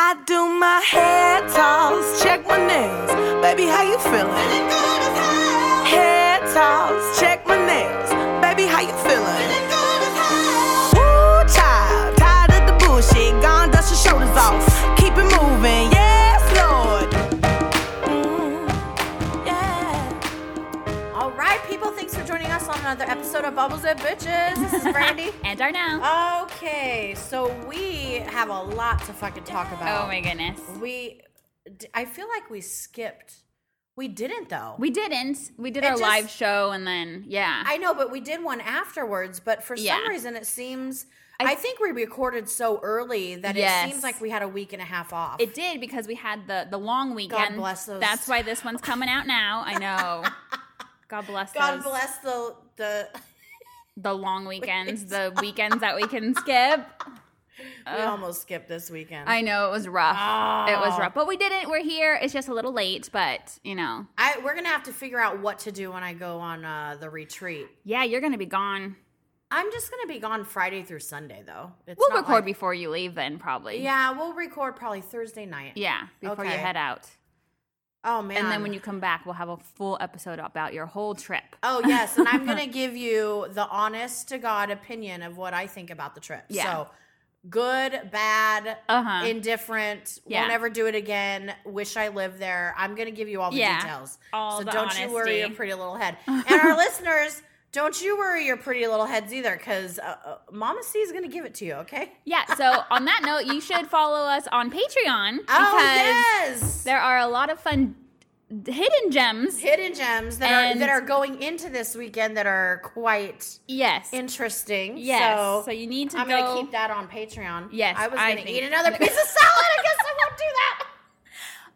I do my hair toss, check my nails. Baby, how you feeling? Hair toss, check my nails. Another episode of Bubbles and Bitches. This is Brandy. And Darnell. okay, so we have a lot to fucking talk about. oh my goodness. We, I feel like we skipped. We didn't though. We didn't. We did It our just- live show and then yeah. I know, but we did one afterwards. But for Yeah. some reason, it seems. I- I, think we recorded so early that Yes. it seems like we had a week and a half off. it did because we had the the long weekend. God bless those- That's why this one's coming out now. I know. God bless God those, bless the the. the long weekends, the weekends that we can skip. we almost skipped this weekend. I know it was rough. It was Oh. rough, but we didn't. We're here. It's just a little late, but you know, I we're gonna have to figure out what to do when I go on uh, the retreat. yeah, you're gonna be gone. I'm just gonna be gone Friday through Sunday though. It's We'll record like- before you leave, then probably. Yeah, we'll record probably Thursday night. yeah, before you head out, Oh man. and then when you come back, we'll have a full episode about your whole trip. Oh yes, and I'm gonna give you the honest to God opinion of what I think about the trip. Yeah. So good, bad, Uh-huh. indifferent, Yeah. won't ever do it again, wish I lived there. I'm gonna give you all the Yeah. details. All so don't you worry your pretty little head. And our listeners, don't you worry your pretty little heads either, because uh, uh, Mama C is gonna give it to you, okay? Yeah. So on that note, you should follow us on Patreon because Oh yes. there are a lot of fun hidden gems. Hidden gems that are that are going into this weekend that are quite Yes. interesting. Yes. So, So, you need to I'm go. gonna keep that on Patreon. Yes, I was gonna think- eat another piece of salad. I guess I won't do that.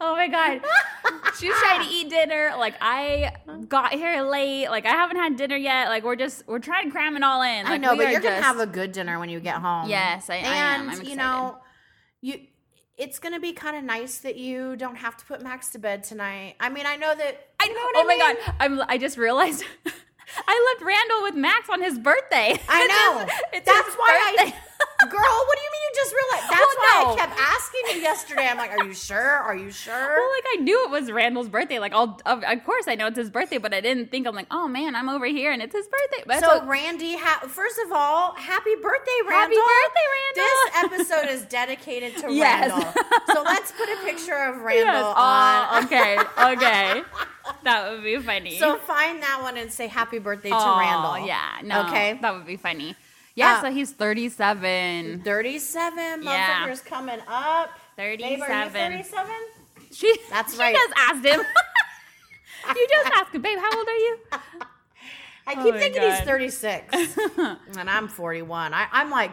Oh my god. She's trying to eat dinner. Like I got here late. Like I haven't had dinner yet. Like we're just we're trying to cram it all in. I know, but you're gonna have a good dinner when you get home. Yes, I- I am. and you know, you. It's gonna be kind of nice that you don't have to put Max to bed tonight. I mean, I know that. I know. oh I my mean? god. I'm. I just realized. I left Randall with Max on his birthday. I know. it's That's his why birthday. I. Girl, what do you mean you just realized? That's Well, why no. I kept asking you yesterday. I'm like, are you sure? Are you sure? Well, like I knew it was Randall's birthday. Like, I'll, of, of course I know it's his birthday, but I didn't think I'm like, oh man, I'm over here and it's his birthday. But So what- Randy, ha- first of all, happy birthday, Randy. Happy birthday, Randall! This episode is dedicated to Yes. Randall. So let's put a picture of Randall Oh, on. okay, okay, that would be funny. So find that one and say happy birthday to Randall. Yeah, no, Okay. that would be funny. Yeah, Uh, so he's 37. 37 Yeah. motherfuckers coming up. Babe, are you 37. 37? She, That's right. she right. just asked him. you just asked him, babe, how old are you? I Oh keep my thinking he's 36. and I'm 41. I, I'm like,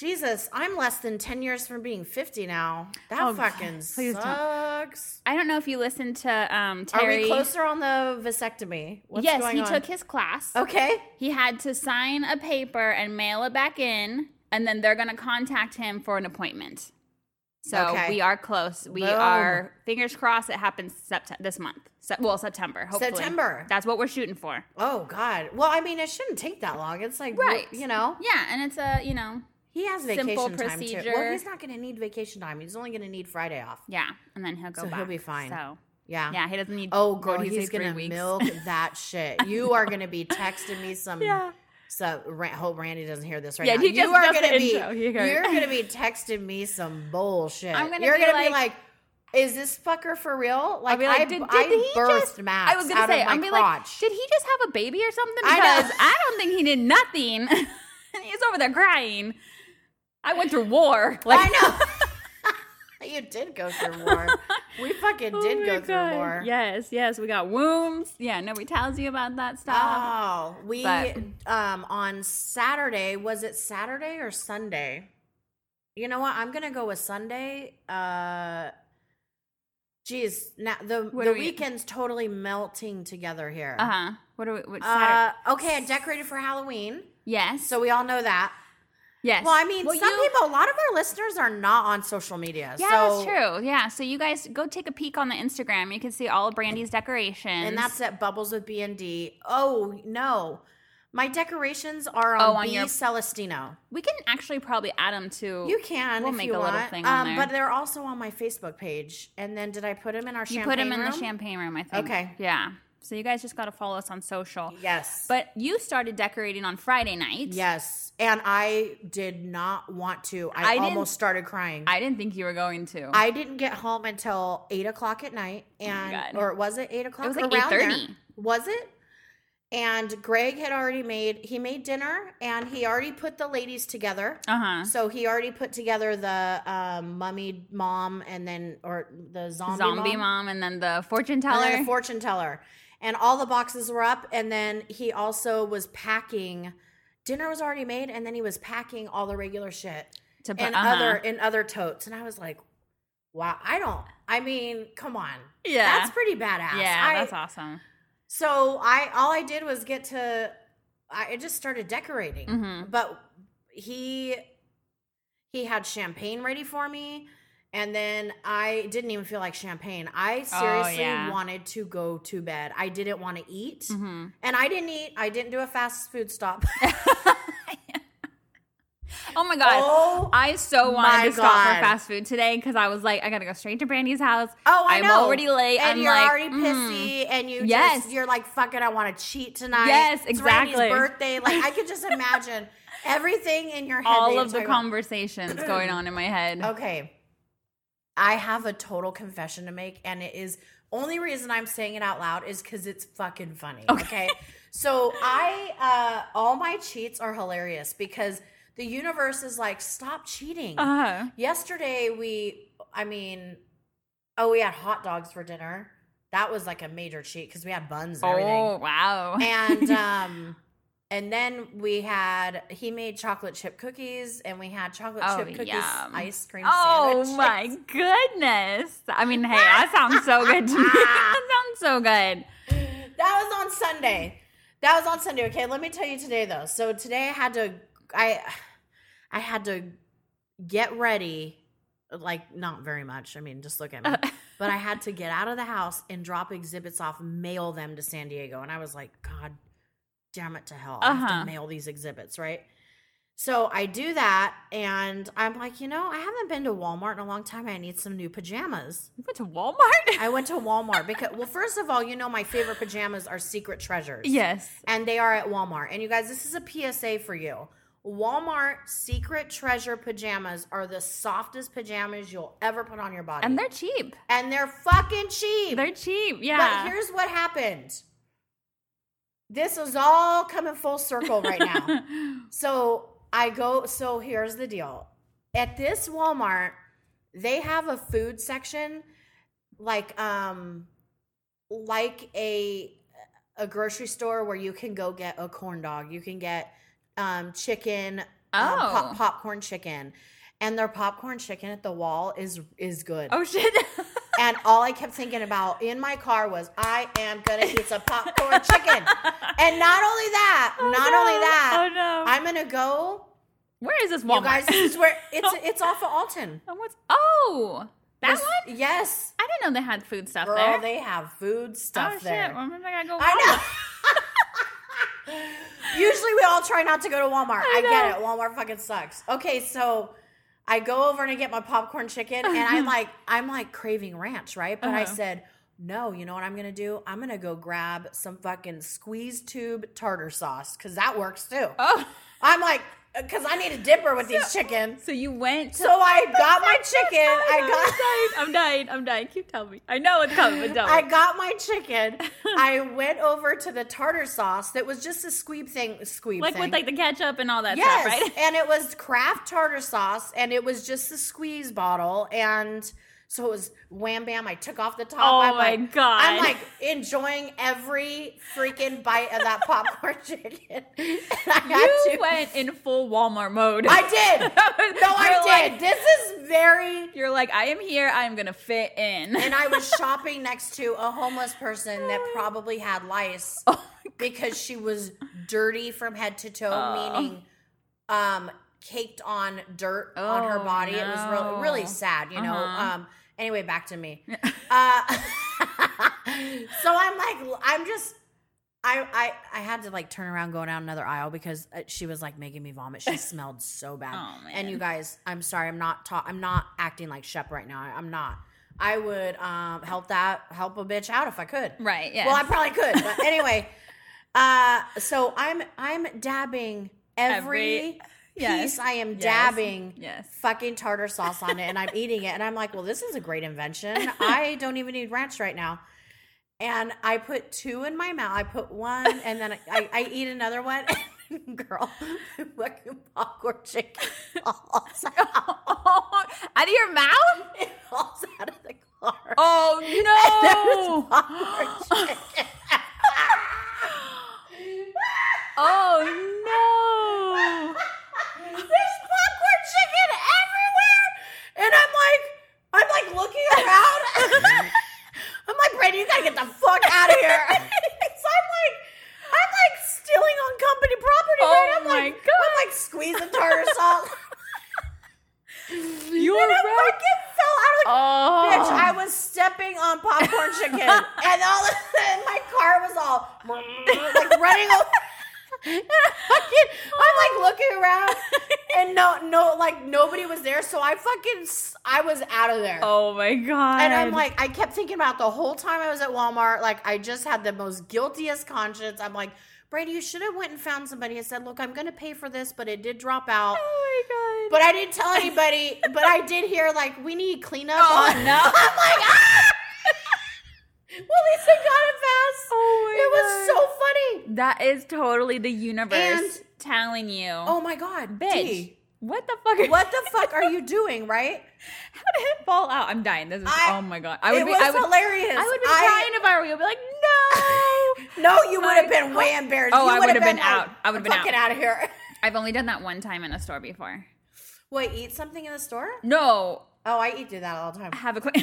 Jesus, I'm less than 10 years from being 50 now. That Oh, fucking Please don't. sucks. I don't know if you listened to um, Are Terry. we closer on the vasectomy? What's yes, he on? took his class. Okay. He had to sign a paper and mail it back in, and then they're going to contact him for an appointment. So Okay. we are close. We Boom. are fingers crossed. It happens sept- this month. Se- well, September. Hopefully. September. That's what we're shooting for. Oh God. Well, I mean, it shouldn't take that long. It's like Right. You know, Yeah, and it's a you know he has Simple vacation time too. procedure. Well, he's not going to need vacation time. He's only going to need Friday off. yeah, and then he'll go So back. he'll be fine. So Yeah. yeah, he doesn't need. Oh, girl, he's gonna weeks? milk that shit. You are gonna be texting me some. Yeah. So, Ran- hope Randy doesn't hear this right Yeah, now. he you just are gonna be. intro. Goes- You're gonna be texting me some bullshit. I'm gonna You're be gonna be like- "Is this fucker for real?" Like, be like, I, did, did I he birthed just, Max I was gonna out say, of my I'm be crotch. like, did he just have a baby or something? I. Because I, don't think he did nothing. He's over there crying. I went through war. Like, I know. you did go through war. We fucking Oh did go through war. Yes, yes, we got wounds. Yeah, nobody tells you about that stuff. Oh, we But- um on Saturday, was it Saturday or Sunday? You know what? I'm gonna go with Sunday. Uh Geez, now the What the we- weekend's totally melting together here. Uh huh. What do we? What, Uh, okay, I decorated for Halloween, yes. so we all know that. Yes. Well, I mean, Well, some you- people, a lot of our listeners are not on social media. Yeah, so, that's true. Yeah, so you guys go take a peek on the Instagram. You can see all of Brandy's decorations. And that's at Bubbles with B and D. Oh no, My decorations are on, Oh, on B your- Celestino. We can actually probably add them to. You can. We'll make a little want. thing on um, there. But they're also on my Facebook page. And then did I put them in our You put them in the champagne room, I think. Okay. Yeah. So you guys just got to follow us on social. Yes. But you started decorating on Friday night. yes. And I did not want to. I I, almost started crying. I, didn't think you were going to. I didn't get home until eight o'clock at night, and Oh or was it eight o'clock? It was like 8:30. Was it? And Greg had already made he made dinner, and he already put the ladies together. uh huh. So he already put together the um, mummy mom, and then or the zombie, Zombie mom, mom and then the fortune and teller. then the fortune teller, and all the boxes were up. And then he also was packing. Dinner was already made, and then he was packing all the regular shit to put in uh-huh. other in other totes. And I was like, "Wow, I don't. I mean, come on, Yeah. that's pretty badass. yeah, I- that's awesome. So I all I did was get to I just started decorating. Mhm. But he he had champagne ready for me and then I didn't even feel like champagne. I seriously Oh, yeah. wanted to go to bed. I didn't want to eat. hmm And I didn't eat. I didn't do a fast food stop. oh my god. oh, I so wanted to stop for fast food today because I was like, I gotta go straight to Brandy's house. oh, I I'm know. already late. And I'm you're like, already mm. pissy, and you Yes. just you're like, "Fuck it, I want to cheat tonight." Yes, exactly. It's Randy's exactly. birthday. Like I could just imagine everything in your head. All of the you're talking about. conversations going on in my head. Okay. I have a total confession to make, and it is only reason I'm saying it out loud is because it's fucking funny. Okay. so I uh all my cheats are hilarious because the universe is like, stop cheating. Uh-huh. Yesterday we I mean, oh, we had hot dogs for dinner. That was like a major cheat because we had buns and everything Oh wow. and um and then we had he made chocolate chip cookies and we had chocolate Oh, chip cookies yum. ice cream Oh sandwiches. my goodness. I mean, hey, that sounds so good to me. that sounds so good. that was on sunday that was on sunday okay let me tell you today though so today i had to i i had to get ready like not very much i mean just look at me but i had to get out of the house and drop exhibits off mail them to san diego and i was like god damn it to hell i have Uh-huh. to mail these exhibits right so i do that and i'm like you know i haven't been to walmart in a long time i need some new pajamas You went to Walmart? I went to Walmart because, well, first of all, you know, my favorite pajamas are Secret Treasures. yes. And they are at Walmart. And you guys, this is a PSA for you. Walmart Secret Treasure pajamas are the softest pajamas you'll ever put on your body. And they're cheap. and they're fucking cheap. They're cheap. Yeah. But here's what happened. This is all coming full circle right now. So I go, so here's the deal. At this Walmart, they have a food section like um like a a grocery store where you can go get a corn dog. You can get um chicken, um, Oh. pop, popcorn chicken. And their popcorn chicken at the wall is is good. oh shit. And all I kept thinking about in my car was, I am gonna eat some popcorn chicken. And not only that, Oh, not no. only that, Oh no. I'm gonna go. Where is this You Walmart? guys, this is where it's it's off of Alton. Oh, what's oh that This- one? Yes, I didn't know they had food stuff girl, there. they have food stuff oh shit! there. Well, maybe I gotta go. I know. Usually we all try not to go to Walmart. I I, get it. Walmart fucking sucks. Okay, so I go over and I get my popcorn chicken and I'm like I'm like craving ranch, right? But I Uh-huh. said, "No, you know what I'm to do? I'm to go grab some fucking squeeze tube tartar sauce cuz that works too." Oh, I'm like cuz I need a dipper with these chickens. so you went. So I got my chicken. I got I'm dying. I'm dying. I'm dying. Keep telling me. I know it's coming, but don't. I got my chicken. I went over to the tartar sauce that was just a squeeb thing, squeeb like thing. with like the ketchup and all that yes, stuff, right? and it was Kraft tartar sauce, and it was just a squeeze bottle, and so it was wham bam. I took off the top. Oh I'm my like, God. I'm like enjoying every freaking bite of that popcorn chicken. I You to. went in full Walmart mode. I did. No, I did. like- this is very You're like, I am here. I am gonna fit in. and I was shopping next to a homeless person that probably had lice Oh because she was dirty from head to toe, Oh. meaning um caked on dirt on her Oh, body. It was really really sad, you know. Uh-huh. Um anyway, back to me. uh so I'm like I'm just I, I I had to like turn around, go down another aisle because uh, she was like making me vomit. She smelled so bad. Oh. And you guys, I'm sorry, I'm not ta- I'm not acting like Shep right now. I, I'm not. I would um help that help a bitch out if I could. Right. Yeah. Well, I probably could, but anyway. Uh, so I'm I'm dabbing every, Every- yes, piece. I am yes, dabbing yes. fucking tartar sauce on it, and I'm eating it, and I'm like, well, this is a great invention. I don't even need ranch right now. And I put two in my mouth. I put one, and then I, I eat another one. Girl, fucking popcorn chicken falls out, out of your mouth? it falls out of the car. Oh no! Popcorn chicken. oh no! There's popcorn chicken everywhere. And I'm like, I'm like looking around. I'm like, Brady, you gotta get the fuck out of here. so I'm like, I'm like stealing on company property. Oh right? I'm my like, God. I'm like squeezing tartar sauce. You and were I right. fucking fell out of the Oh, Bitch, I was stepping on popcorn chicken, and all of a sudden my car was all like running over. And I fucking, I'm like looking around, and no, no, like nobody was there. So I fucking, I was out of there. oh my god! And I'm like, I kept thinking about the whole time I was at Walmart. Like, I just had the most guiltiest conscience. I'm like, Brady, you should have went and found somebody and said, "Look, I'm going to pay for this, but it did drop out." oh my god! But I didn't tell anybody. but I did hear like we need cleanup. Oh, on. no. I'm like, ah! Well, at least I got it fast. Oh my it was so funny. that is totally the universe And- telling you, Oh my god, bitch, what the fuck? Are what the fuck are you doing? Right? How did it fall out? I'm dying. This is I- oh my god. I would it be. was I would, hilarious. I would be I- crying if I were you. I'd be like, no. No, you would have been way embarrassed. Oh, You I would have been out. I would've been fucking out of here. I've only done that one time in a store before. Wait, eat something in the store? No, Oh, I eat do that all the time. have a quick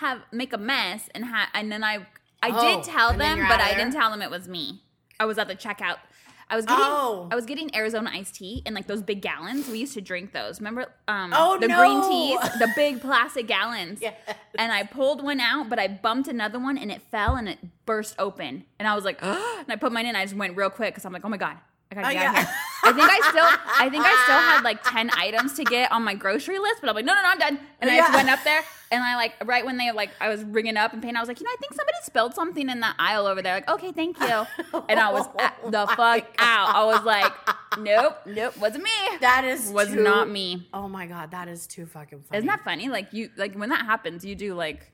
have make a mess and ha- and then I I Oh, did tell them, but I didn't tell them it was me. I was at the checkout. I was getting Oh. I was getting Arizona iced tea in like those big gallons. We used to drink those. Remember um Oh, the no. green teas, the big plastic gallons. Yes. And I pulled one out, but I bumped another one and it fell and it burst open. And I was like, and I put mine in. I just went real quick because I'm like, oh my god, I gotta Oh, get out of here. I think I still, I think I still had like ten items to get on my grocery list, but I'm like, no, no, no, I'm done. And I just went up there and I like right when they like I was ringing up and paying, I was like, you know, I think somebody spilled something in that aisle over there. Like, okay, thank you. And I was oh at the Oh fuck out. I was like, nope, nope, wasn't me. That is was too- not me. Oh my god, that is too fucking funny. Isn't that funny? Like you, like when that happens, you do like,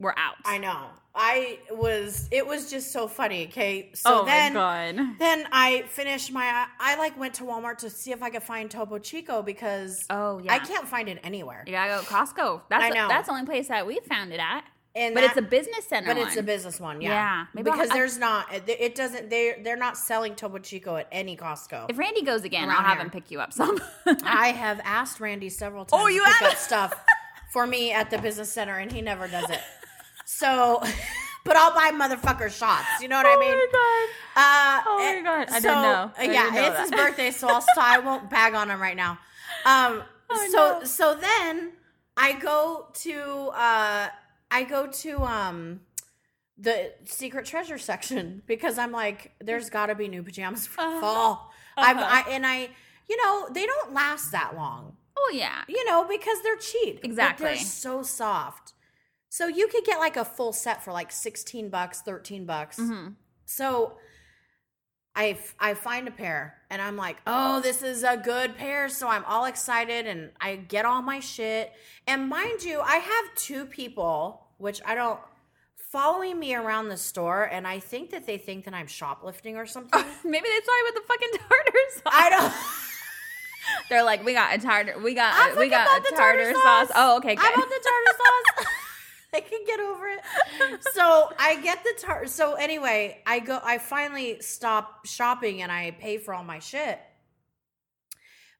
we're out. I know. I was. It was just so funny. Okay, so oh then then I finished my. I like went to Walmart to see if I could find Topo Chico because Oh yeah. I can't find it anywhere. You gotta go to Costco. That's I know. that's the only place that we found it at. And but that- it's a business center. But it's a business one, yeah. Yeah, maybe because I- there's not. It, it doesn't. They they're not selling Topo Chico at any Costco. If Randy goes again, I'll have here. him pick you up some. I have asked Randy several oh, times Oh, you to pick have? up stuff for me at the business center, and he never does it. So, but I'll buy motherfucker shots. You know what I mean? Uh, Oh my God, I so, didn't know. I yeah, know it's his birthday, so I'll so I won't bag on him right now. Um, Oh, so no. so then I go to uh, I go to um the secret treasure section because I'm like, there's got to be new pajamas for Uh-huh. fall. Uh-huh. I and I, you know, they don't last that long oh yeah. you know, because they're cheap. Exactly. they're so soft. So you could get like a full set for like 16 bucks, 13 bucks. hmm So I f- I find a pair and I'm like, "Oh, this is a good pair." So I'm all excited and I get all my shit. And mind you, I have two people which I don't following me around the store and I think that they think that I'm shoplifting or something. Maybe they saw you with the fucking tartar sauce. I don't They're like, we got a tartar. We got we got a the tartar, sauce. Oh, okay, good. I bought the tartar sauce. I can get over it. So I get the tartar. So anyway, I go. I finally stop shopping and I pay for all my shit.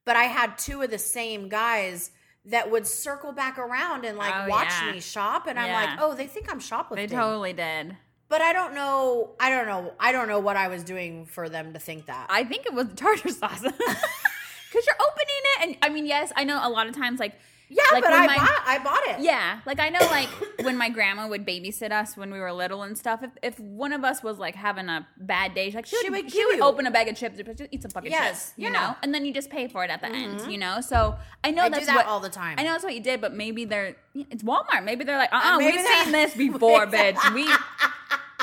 But I had two of the same guys that would circle back around and like Oh, watch yeah. me shop, and I'm like, oh, they think I'm shoplifting. they totally did. But I don't know. I don't know. I don't know what I was doing for them to think that. I think it was the tartar sauce. Because you're opening it, and I mean, yes, I know a lot of times, like Yeah, Like, but I my- bought I bought it. Yeah, like I know, like when my grandma would babysit us when we were little and stuff. If, if one of us was like having a bad day, like she would, She she would would, give you- open a bag of chips, just eat some fucking Yes, chips, you yeah. Mm-hmm. know, and then you just pay for it at the end, you know. So I know I do that's that what all the time. I know that's what you did, but maybe they're it's Walmart. Maybe they're like, uh, uh maybe we've seen this before, bitch. We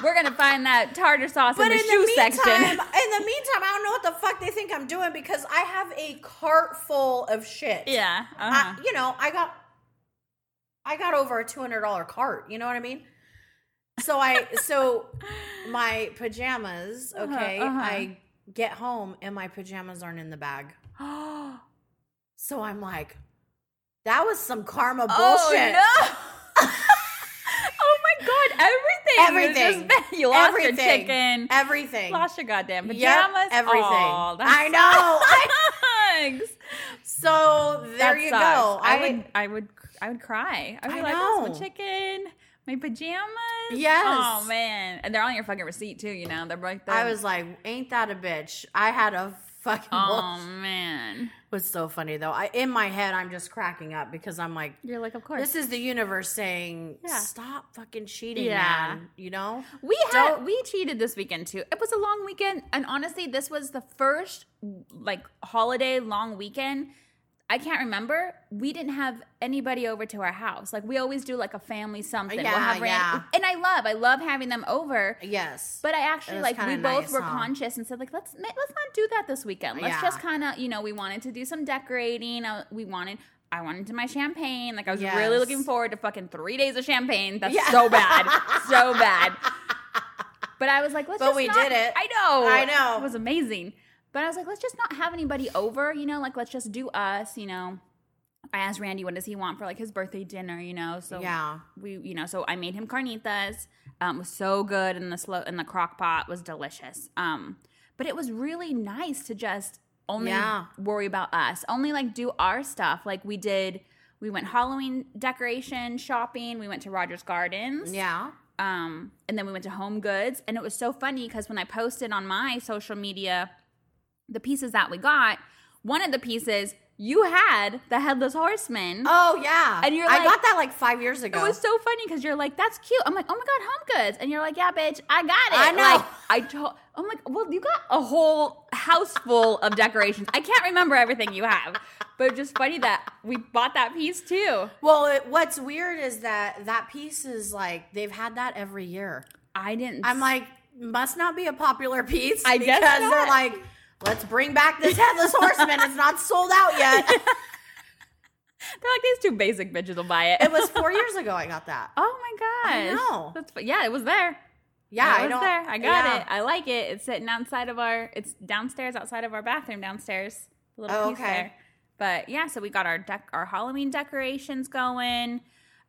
we're gonna find that tartar sauce But in the in shoe the meantime, section. in the meantime, I don't know what the fuck they think I'm doing because I have a cart full of shit. yeah, uh-huh. you know, I got I got over a two hundred dollar cart. You know what I mean? So I so my pajamas. Uh-huh, Okay, uh-huh. I get home and my pajamas aren't in the bag. So I'm like, that was some karma bullshit. Oh no! oh my god! Everything. Everything. You lost Everything. your chicken. Everything. Lost your goddamn pajamas. Yep, everything. That I know. sucks. So there That you sucks. go. I, would. I would. I would cry. I would I like, know. "That's my chicken, my pajamas." Yes. Oh man, and they're on your fucking receipt too. You know, they're right there. I was like, ain't that a bitch? I had a fucking Oh bull- man, It was so funny though. I in my head I'm just cracking up because I'm like, you're like, of course. this is the universe saying, Yeah. stop fucking cheating, Yeah. man. You know? We had Don't- we cheated this weekend too. It was a long weekend, and honestly, this was the first like holiday long weekend. I can't remember. We didn't have anybody over to our house. Like we always do, like a family something. we'll Yeah, have ran- yeah. and I love, I love having them over. Yes. But I actually like we both nice, were huh? conscious and said like let's let's not do that this weekend. Let's Yeah. just kind of you know we wanted to do some decorating. Uh, we wanted I wanted to my champagne. Like I was really looking forward to fucking three days of champagne. That's Yeah. so bad, so bad. But I was like, let's But just we not- did it. I know, I know. it was amazing. But I was like, let's just not have anybody over. You know, like let's just do us. You know. I asked Randy what does he want for like his birthday dinner, you know. So Yeah. we you know so i made him carnitas um was so good and the slow and the crock pot was delicious um but it was really nice to just only Yeah. worry about us only like do our stuff like we did we went halloween decoration shopping we went to rogers gardens yeah. um and then we went to home goods and it was so funny because when i posted on my social media the pieces that we got one of the pieces you had the headless horseman Oh yeah. And you're I got that like five years ago. it was so funny because you're like, "That's cute." I'm like, "Oh my god, home goods," and you're like, "Yeah, bitch, I got it." I know. Like, I told. I'm like, "Well, you got a whole house full of decorations." I can't remember everything you have, but just funny that we bought that piece too. well, it, what's weird is that that piece is like they've had that every year. I didn't. I'm like, must not be a popular piece. I guess because they're like, let's bring back this headless horseman. It's not sold out yet. they're like these two basic bitches will buy it. it was four years ago I got that. oh my gosh, I know. That's yeah, it was there. Yeah, it I was there. I got yeah. it. I like it. It's sitting outside of our. It's downstairs, outside of our bathroom, downstairs. A little Oh, piece okay. there. But yeah, so we got our dec- our Halloween decorations going.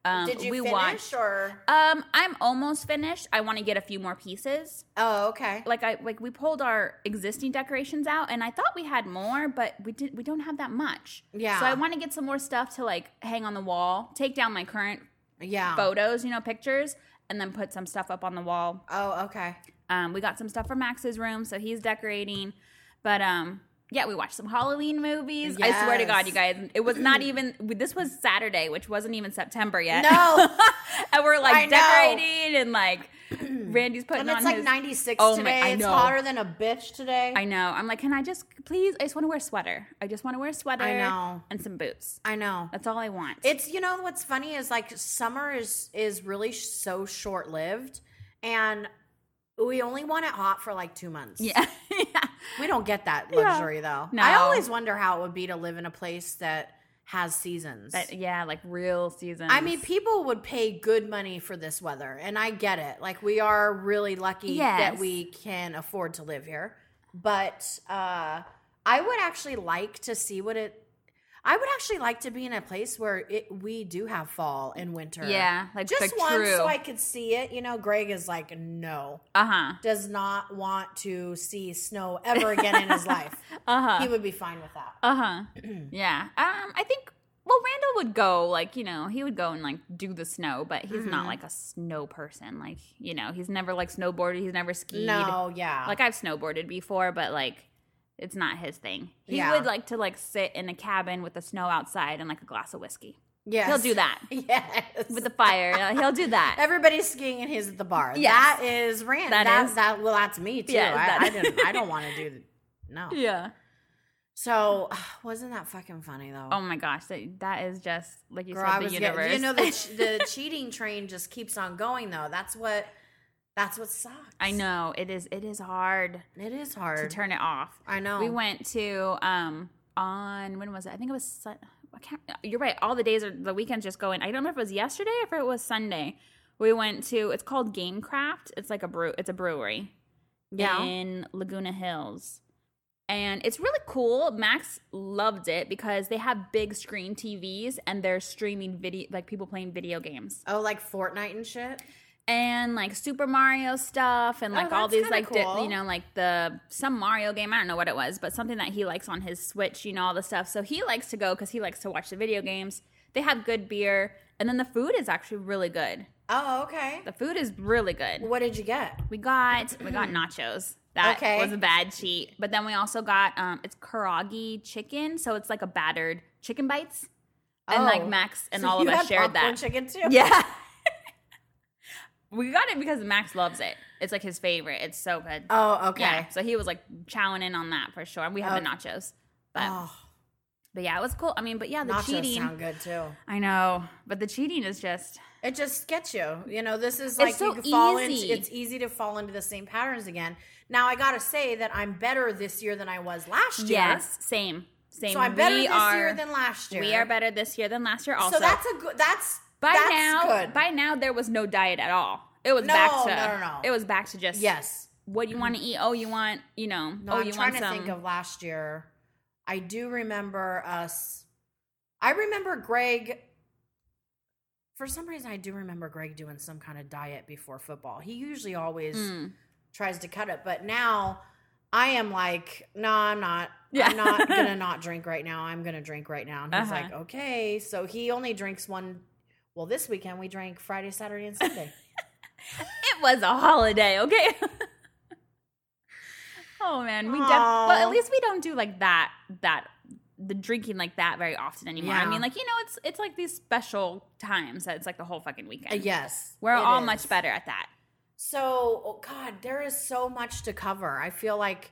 Um, Did you we finish watched. or? Um, I'm almost finished. I want to get a few more pieces. Oh, okay. Like I like we pulled our existing decorations out, and I thought we had more, but we did. We don't have that much. Yeah. So I want to get some more stuff to like hang on the wall. Take down my current Yeah. photos, you know, pictures, and then put some stuff up on the wall. Oh, okay. Um, we got some stuff for Max's room, so he's decorating. But um, yeah, we watched some Halloween movies. I swear to God, you guys, it was not even. This was Saturday, which wasn't even September yet. No. and we're I like know. decorating and like Randy's putting on. And on it's like his. 96 Oh today. I it's hotter than a bitch today. I know. I'm like, can I just please? I just want to wear a sweater. I just want to wear a sweater. I know. And some boots. I know. That's all I want. It's you know what's funny is like summer is is really so short lived, and we only want it hot for like two months. yeah. yeah. we don't get that Yeah. luxury though. No. I always wonder how it would be to live in a place that has seasons. That- yeah, like real seasons. I mean, people would pay good money for this weather, and I get it. Like we are really lucky Yes. that we can afford to live here. But uh, I would actually like to see what it. I would actually like to be in a place where it we do have fall and winter. yeah, like just once true. so I could see it. You know, Greg is like, no, uh huh. does not want to see snow ever again in his life. Uh huh. He would be fine with that. Uh huh. yeah. Um, I think. Well, Randall would go like you know he would go and like do the snow, but he's Mm-hmm. not like a snow person. Like you know he's never like snowboarded. He's never skied. No, yeah, Like I've snowboarded before, but like It's not his thing. He Yeah. would like to like sit in a cabin with the snow outside and like a glass of whiskey. Yes. He'll do that Yes. with the fire. uh, He'll do that. Everybody's skiing and he's at the bar. Yes. That is random. That That, is- that well, that's me too. Yes, I, I didn't. I don't want to do. No. yeah. So wasn't that fucking funny though? Oh my gosh, that, that is just like you Girl, said, the universe. getting. You know the the cheating train just keeps on going though. That's what. That's what sucks. I know it is. It is hard It is hard to turn it off. I know. We went to um on when was it? I think it was. Sun- I can't. You're right. All the days are the weekends just going. I don't remember if it was yesterday or if it was Sunday. We went to. It's called Gamecraft. It's like a brew. It's a brewery. Yeah. In Laguna Hills. And it's really cool. Max loved it because they have big screen TVs and they're streaming video, like people playing video games oh, like Fortnite and shit. And like Super Mario stuff and Oh, like all these like di- you know like the some Mario game I don't know what it was but something that he likes on his Switch you know all the stuff so he likes to go because he likes to watch the video games they have good beer and then the food is actually really good Oh, okay. the food is really good What did you get? we got we got nachos that Okay. was a bad cheat but then we also got um it's karaage chicken so it's like a battered chicken bites and like Oh. Max and So all of us shared that chicken too. yeah. we got it because Max loves it. It's like his favorite. It's so good. Oh, okay. Yeah. So he was like chowing in on that for sure. We had the oh. nachos. But Oh, but yeah, it was cool. I mean, but yeah, the nachos cheating. sound good too. I know. But the cheating is just It just gets you. You know, this is like so you fall easy. into. It's easy to fall into the same patterns again. Now I gotta say that I'm better this year than I was last year. yes, same. Same. So I'm better we this are, year than last year. We are better this year than last year also. So that's a good. That's by that's now good. by now there was no diet at all. It was No, back to no, no, no. it was back to just yes. what you want to eat. Oh, you want, you know, No, oh, I'm you trying want to some think of last year. I do remember us. I remember Greg. For some reason, I do remember Greg doing some kind of diet before football. He usually always Mm. tries to cut it, but now I am like, no, I'm not. Yeah. I'm not gonna not drink right now. I'm gonna drink right now. And he's Uh-huh. like, okay. So he only drinks one. Well, this weekend we drank Friday, Saturday, and Sunday. It was a holiday, okay? oh man, we def- well at least we don't do like that that the drinking like that very often anymore. I mean, like you know, it's it's like these special times that it's like the whole fucking Uh, weekend. yes, we're all is. much better at that. So, oh God, there is so much to cover. I feel like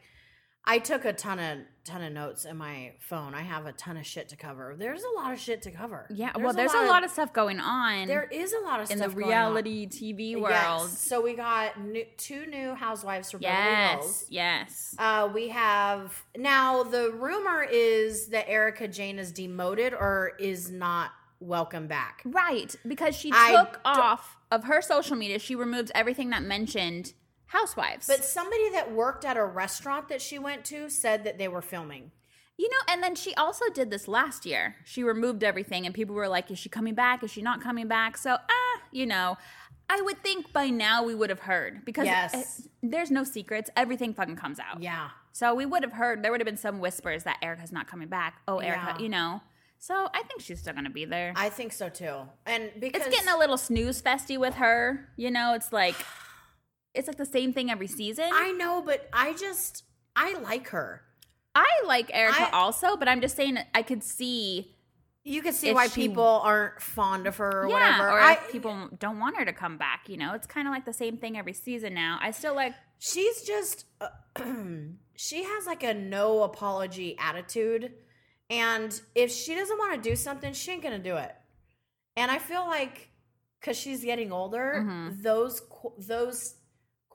I took a ton of ton of notes in my phone. I have a ton of shit to cover. There's a lot of shit to cover. Yeah, well, there's a lot of stuff going on there is a lot of in the stuff going on. In the reality TV world. Yes. So we got new, two new housewives from Beverly Hills. Yes, yes. Uh, we have now the rumor is that Erika Jayne is demoted or is not welcome back. Right, because she took off of her social media. She removed everything that mentioned housewives. But somebody that worked at a restaurant that she went to said that they were filming. You know, and then she also did this last year. She removed everything, and people were like, "Is she coming back? Is she not coming back?" So, ah, you know, I would think by now we would have heard because Yes. it- there's no secrets. Everything fucking comes out. Yeah. So we would have heard. There would have been some whispers that Erika's not coming back. Oh, Erika, Yeah. you know. So I think she's still gonna be there. I think so too. And because it's getting a little snooze festy with her. You know, it's like it's like the same thing every season. I know, but I just I like her. I like Erika I- also, but I'm just saying I could see You could see why she- people aren't fond of her or yeah, whatever. or I, people don't want her to come back. You know, it's kind of like the same thing every season now. I still like. she's just uh, she has like a no apology attitude, and if she doesn't want to do something, she ain't gonna do it. And I feel like because she's getting older, Mhm. those those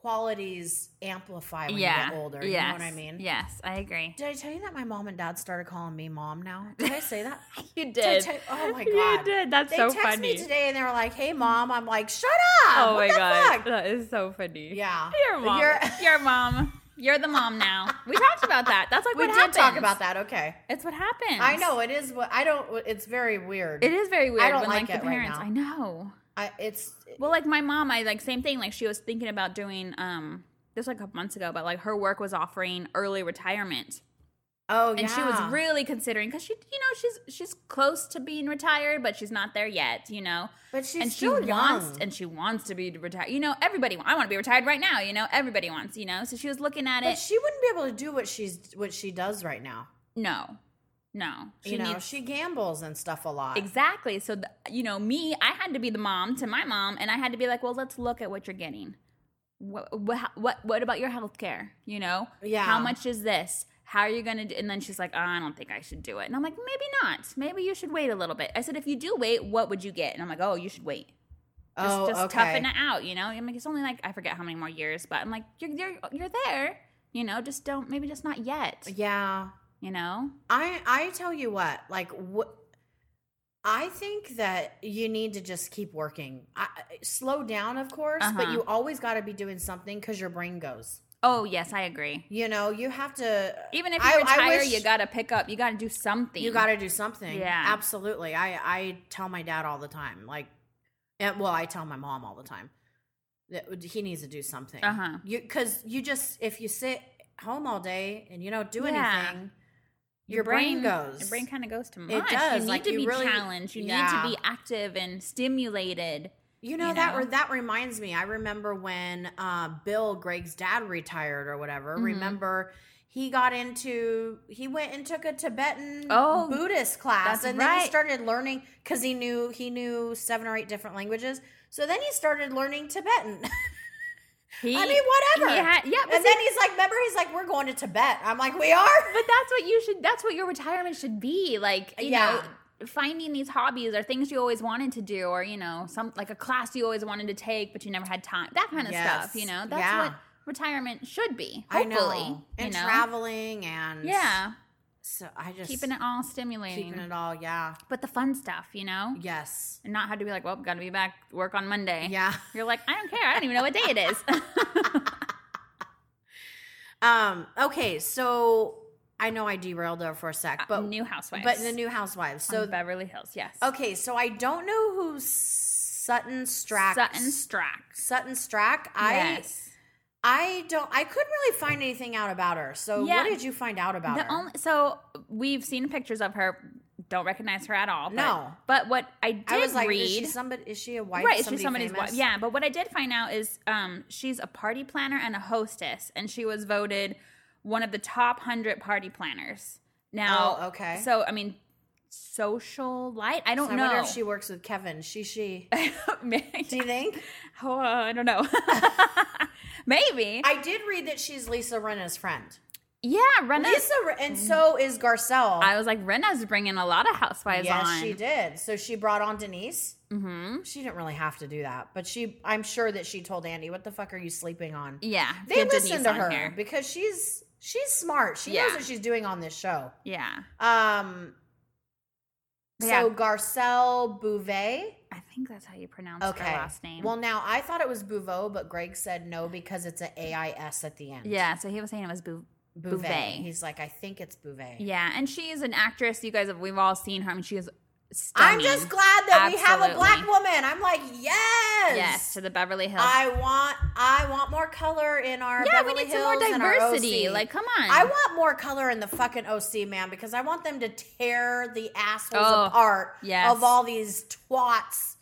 qualities amplify when yeah, you get older. Yes, You know what I mean? Yes, I agree. Did I tell you that my mom and dad started calling me mom now? Did I say that? You Did did. tell- oh my god, You did. That's they so texted funny. me today and they were like, "Hey, mom." I'm like, "Shut up!" Oh What my the god, fuck? that is so funny. Yeah, Your mom. You're- Your mom. You're the mom now. We talked about that. That's like we what did happens. talk about that. Okay, It's what happens. I know it is. What I don't. It's very weird. It is very weird I don't when like like, the it right parents. now. I know. I, it's Well, like my mom, I like same thing. Like she was thinking about doing um this like a couple months ago, but like her work was offering early retirement. Oh, and she was really considering because she, you know, she's she's close to being retired, but she's not there yet. You know, But she's and she still wants and she wants to be retired. You know, everybody. I want to be retired right now. You know, everybody wants. You know, so she was looking at But it. she wouldn't be able to do what she's what she does right now. no, no, she you know, needs she gambles and stuff a lot. Exactly. So, the, you know, me, I had to be the mom to my mom, and I had to be like, well, let's look at what you're getting. What, what, what, what about your health care? You know? Yeah. How much is this? How are you going to do? And then she's like, oh, I don't think I should do it. And I'm like, maybe not. Maybe you should wait a little bit. I said, if you do wait, what would you get? And I'm like, oh, you should wait. Just, oh, just okay. toughen it out, you know? I'm like, it's only like, I forget how many more years, but I'm like, you're, you're, you're there. You know, just don't, maybe just not yet. Yeah. You know? I I tell you what, like what I think that you need to just keep working. I, slow down, of course, but Uh-huh. you always got to be doing something because your brain goes. Oh, yes, I agree. You know, you have to. Even if you I- I retire, wish- you got to pick up, you got to do something. You got to do something. Yeah. absolutely. I I tell my dad all the time, like, and, well, I tell my mom all the time that he needs to do something. Uh-huh. You because you just if you sit home all day and you don't do Yeah. anything, your, brain, goes. Your brain kind of goes to It does, You need like, to you be really- challenged. You Yeah. need to be active and stimulated. You know, you that re- that reminds me. I remember when uh, Bill Greg's dad retired or whatever. Mhm. Remember, he got into he went and took a Tibetan Oh, Buddhist class, and then he started learning because he knew he knew seven or eight different languages. So then he started learning Tibetan. He, I mean, whatever. had- yeah, but and see- then he's like, "Remember?" He's like, "We're going to Tibet." I'm like, "We are." but that's what you should. That's what your retirement should be. Like, you Yeah. know, finding these hobbies or things you always wanted to do, or you know, some like a class you always wanted to take but you never had time. That kind of Yes. stuff. You know, that's Yeah. what retirement should be. I know, and you know? traveling and Yeah, So I just keeping it all stimulating. keeping it all. Yeah. but the fun stuff, you know, Yes. and not have to be like, well, got to be back work on Monday. Yeah. You're like, I don't care. I don't even know what day it is. Um. Okay. So I know I derailed there for a sec, but New Housewives. but the new Housewives. so So Beverly Hills, yes. okay. So I don't know who Sutton Stracke. Sutton Stracke. Sutton Stracke. I yes. I don't. I couldn't really find anything out about her. So Yeah. what did you find out about The her? only so we've seen pictures of her. Don't recognize her at all. But, No. But what I did I was like, read. is she somebody? Is she a wife? Right, somebody she's somebody's famous? wife. Yeah, but what I did find out is um, she's a party planner and a hostess, and she was voted one of the top hundred party planners. Now, Oh, okay. So I mean, social light. I don't So I know. wonder if she works with Kevin. She she. Do you think? Oh, uh, I don't know. Maybe. I did read that she's Lisa Rinna's friend. yeah, Rinna. Lisa and so is Garcelle. I was like, Rinna's bringing a lot of housewives yes, on. she did. So she brought on Denise. Mm-hmm. She didn't really have to do that, but she. I'm sure that she told Andy, "What the fuck are you sleeping on?" Yeah, They listen Denise to her here. because she's she's smart. She knows what she's doing on this show. Yeah, Um. But So yeah. Garcelle Beauvais. I think that's how you pronounce Okay. her last name. Well, now I thought it was Bouveau, but Greg said no because it's an A I S at the end. yeah. So he was saying it was Bou- Bouvet. He's like, I think it's Bouvet. Yeah, and she is an actress. You guys have we've all seen her. I mean, she is stunning. I'm just glad that we have a black woman. I'm like, yes, Yes, to the Beverly Hills. I want, I want more color in our yeah, Beverly we need some more Hills and our diversity. Like, come on. I want more color in the fucking OC, man, because I want them to tear the assholes Oh, apart yes. of all these twats.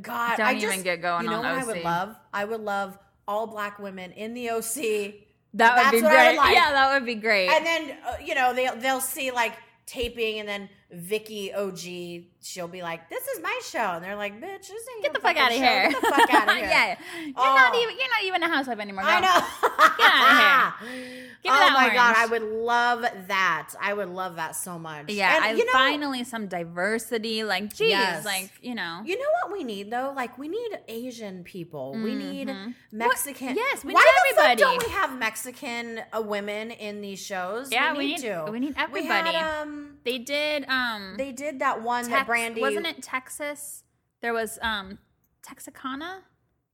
God, Don't I even get going You know what I would love? I would love all black women in the OC, that would That's be great. would like. Yeah, that would be great. and then uh, you know they they'll see like taping, and then Vicki OG, she'll be like, "This is my show," and they're like, "Bitch, this ain't Get the fuck out of fucking here. Get the fuck out of here." yeah, you're Oh. not even you're not even a housewife anymore. I know. Get outta here. Give oh that my god, I would love that. I would love that so much. Yeah, And I you know, finally some diversity. Like, geez, Yes. like you know. You know what we need though? Like we need Asian people. We need. Mexican. What? Yes, we Why need fuck everybody. don't we have Mexican uh, women in these shows? Yeah, we we need, need- to. we need We everybody. had, um, They did. Um, they did that one that Tex- Brandy wasn't it Texas? There was um Texarkana.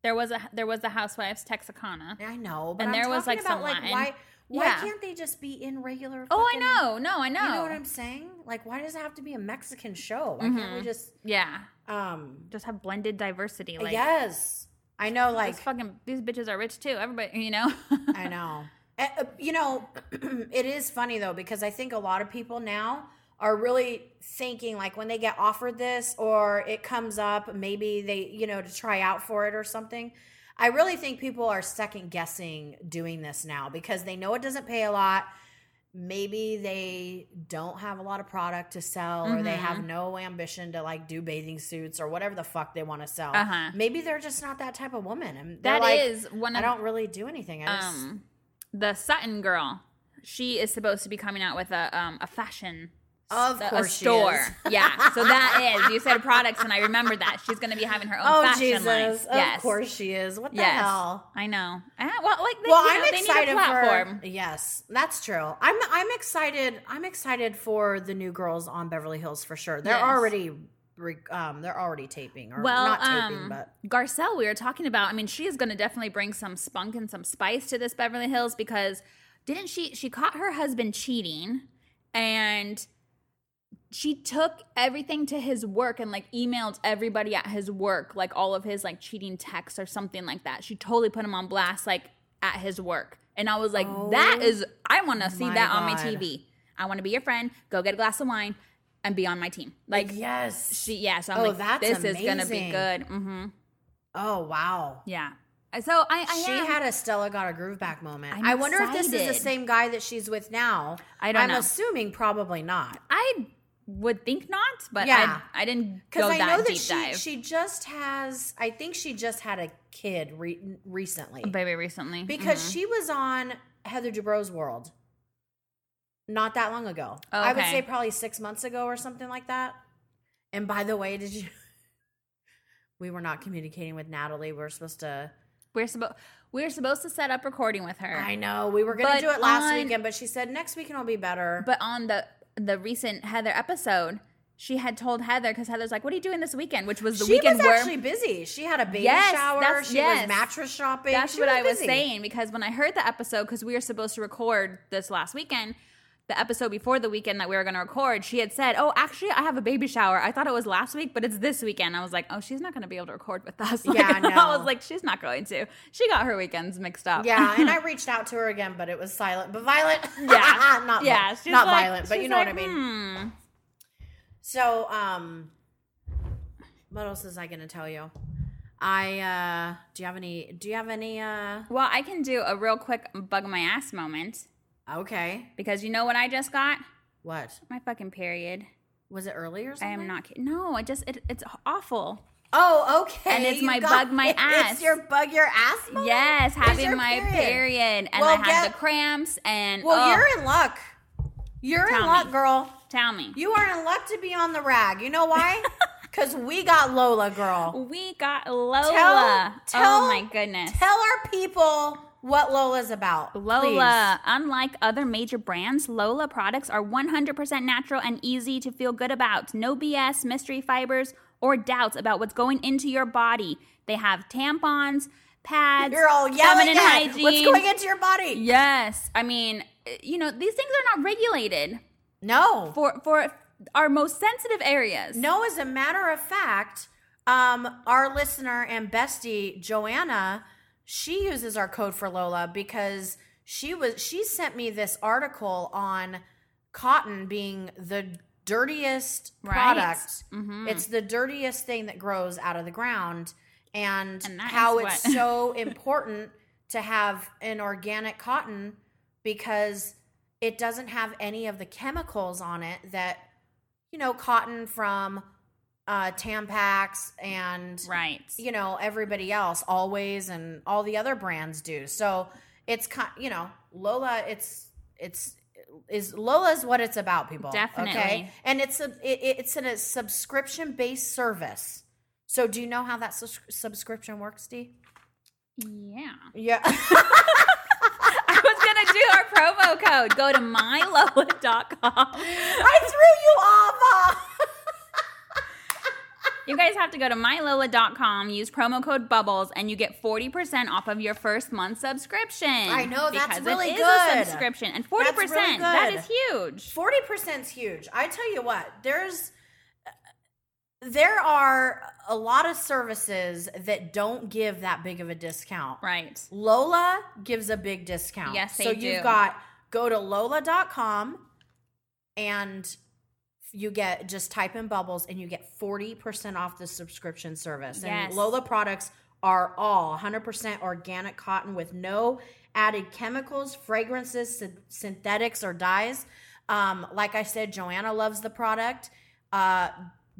There was a there was the Housewives Texicana. I know, but And I'm there was, like, about some like Latin- why why Yeah. can't they just be in regular? Oh, I know. No, I know. You know what I'm saying? Like, why does it have to be a Mexican show? Why can't we just yeah, um? just have blended diversity. Like, yes, I know. Like, these fucking these bitches are rich too. Everybody, you know. I know. Uh, uh, you know, it is funny though because I think a lot of people now are really thinking like when they get offered this or it comes up, maybe they, you know, to try out for it or something. I really think people are second guessing doing this now because they know it doesn't pay a lot. Maybe they don't have a lot of product to sell or they have no ambition to like do bathing suits or whatever the fuck they want to sell. Uh-huh. Maybe they're just not that type of woman. And That like, is one I don't really do anything. Just, um the Sutton girl. She is supposed to be coming out with a um a fashion Of a- a course she store. is. yeah. So that is you said products and I remembered that. She's gonna be having her own oh fashion Jesus! line. Of yes. course she is. What the Yes. hell? I know. Uh, well, like they, well, I'm know, they excited need a platform. for yes, that's true. I'm I'm excited. I'm excited for the new girls on Beverly Hills for sure. They're Yes. already um they're already taping or Well, not taping, um, but Garcelle, we were talking about. I mean, she is going to definitely bring some spunk and some spice to this Beverly Hills because didn't she? She caught her husband cheating, and she took everything to his work and like emailed everybody at his work, like all of his like cheating texts or something like that. She totally put him on blast, like at his work, and I was like, that Oh is, I want to see that on my TV. I want to be your friend. Go get a glass of wine and be on my team. Like yes. she, yeah. So I'm Oh, like, that's this is gonna be amazing. good. hmm oh wow. Yeah. So I, I she am- had a Stella got a groove back moment. I'm I wonder if this is the same guy that she's with now. I don't know. I'm know. assuming probably not. I would think not, but Yeah. I, I didn't go Because I that know that deep she dive. she just has. I think she just had a kid re- recently. Baby recently because Mhm. she was on Heather Dubrow's World not that long ago. Oh, I would say probably six months ago or something like that. And by the way, did you? We were not communicating with Natalie. We were supposed to. we're supposed we were supposed to set up recording with her, I know we were going to do it last on- weekend, but she said next weekend will be better. but on the the recent Heather episode, she had told Heather because Heather's like, "What are you doing this weekend?" Which was the she weekend was where actually busy. She had a baby Yes, shower. She yes. was mattress shopping. That's She what I was saying because when I heard the episode, because we were supposed to record this last weekend, the episode before the weekend that we were going to record, she had said, "Oh, actually, I have a baby shower. I thought it was last week, but it's this weekend." I was like, "Oh, she's not going to be able to record with us." Like, Yeah, no. I was like, "She's not going to." She got her weekends mixed up. Yeah, and I reached out to her again, but it was silent. But violent, yeah, not yeah, she's not like- violent, but you know like, what I mean. hmm. So, um, what else is I going to tell you? I uh, do you have any? Do you have any? uh Well, I can do a real quick bug my ass moment Okay, because you know what I just got? what My fucking period. was it early or something? I am not kidding. No, I just it, it's awful. Oh, okay. And it's you my got bug my ass. It's your bug your ass. moment? Yes, having my period, and Well, I had get- the cramps, and Well, oh, you're in luck. You're Tell in luck, me. girl. tell me, You are in luck to be on the rag. You know why? Because we got Lola, girl. we got Lola. Tell- oh tell- oh my goodness, Tell our people what Lola's about. Lola. Unlike other major brands, Lola products are 100% natural and easy to feel good about. No BS, mystery fibers, or doubts about what's going into your body. They have tampons, pads, You're all yelling feminine at hygiene. what's going into your body. Yes, I mean, you know, these things are not regulated No. for for our most sensitive areas. No, as a matter of fact, um, our listener and bestie Joanna, she uses our code for Lola because she was she sent me this article on cotton being the dirtiest Right. product. Mhm. It's the dirtiest thing that grows out of the ground, and, And how it's what- so important to have an organic cotton because it doesn't have any of the chemicals on it that you know cotton from uh tampax and Right. you know everybody else always and all the other brands do so it's kind you know lola it's it's is lola's what it's about people Definitely. okay and it's a it, it's in a subscription based service so do you know how that sus- subscription works Dee? Yeah. yeah I was gonna do our promo code. Go to mylola.com. i threw you off. You guys have to go to mylola.com, use promo code bubbles, and you get 40% off of your first month subscription. I know, that's because really it is good. a subscription. And 40%, That's really that is huge. Forty percent is huge. I tell you what, there's there are a lot of services that don't give that big of a discount. Right. Lola gives a big discount. Yes, they so do. you've got go to lola.com and you get just type in bubbles and you get 40% off the subscription service. Yes. And Lola products are all 100% organic cotton with no added chemicals, fragrances, syn- synthetics, or dyes. Um, like I said, Joanna loves the product. Uh,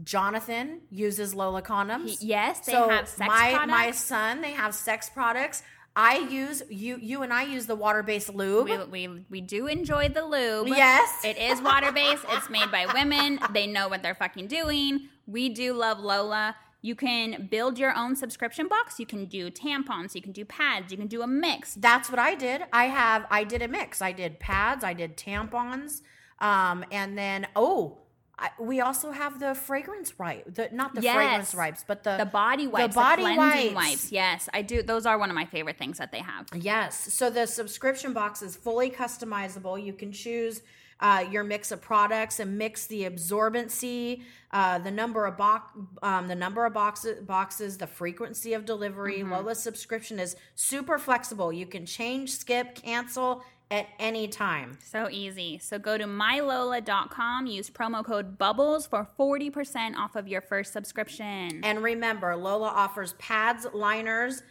Jonathan uses Lola condoms. He- yes, they so have sex my my son, they have sex products. I use you you and I use the water based lube. We, we, we do enjoy the lube. Yes. It is water based. it's made by women. They know what they're fucking doing. We do love Lola. You can build your own subscription box. You can do tampons. You can do pads. You can do a mix. That's what I did. I have I did a mix. I did pads, I did tampons, um, and then oh, I, we also have the fragrance wipe. The not the Yes. fragrance wipes, but the The body wipes, the, body cleansing wipes. wipes. Yes, I do. Those are one of my favorite things that they have. Yes. So the subscription box is fully customizable. You can choose uh, your mix of products and mix the absorbency, uh, the number of box, um, the number of boxes, boxes, the frequency of delivery. Lola's subscription is super flexible. You can change, skip, cancel at any time. So easy. So go to mylola.com, use promo code BUBBLES for 40% off of your first subscription. And remember, Lola offers pads, liners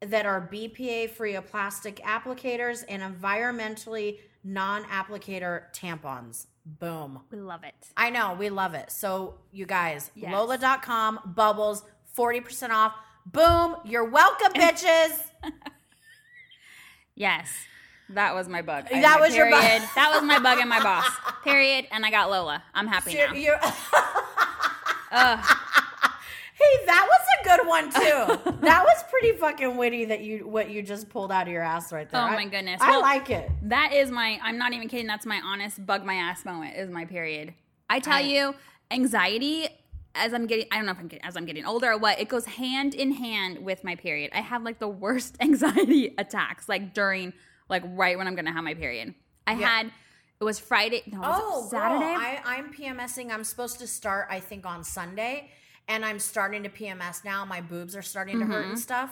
that are BPA free of plastic applicators and environmentally non applicator tampons. Boom. we love it. I know, we love it. So, you guys, Yes. Lola.com, bubbles, 40% off. Boom. You're welcome, bitches. Yes. That was my bug. I- That my was your bug. that was my bug and my boss. Period. And I got Lola. I'm happy now. you're- hey, that was a good one, too. that was pretty fucking witty that you what you just pulled out of your ass right there. Oh, I- my goodness. I Well- like it. That is my, I'm not even kidding. That's my honest bug my ass moment is my period. I tell I- you, anxiety as I'm getting, I don't know if I'm getting, as I'm getting older or what, it goes hand in hand with my period. I have like the worst anxiety attacks, like during, like right when I'm to have my period. I Yeah. had, it was Friday, no, was Oh, Saturday. Girl, I, I'm PMSing. I'm supposed to start, I think, on Sunday, and I'm starting to PMS now. My boobs are starting to Mm-hmm. hurt and stuff,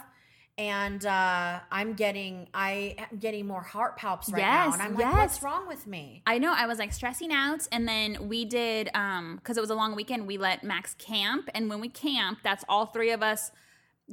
and uh, I'm getting, I am getting more heart palps right now, Yes, and I'm like, yes. what's wrong with me? I know I was like stressing out, and then we did um because it was a long weekend. We let Max camp, and when we camp, that's all three of us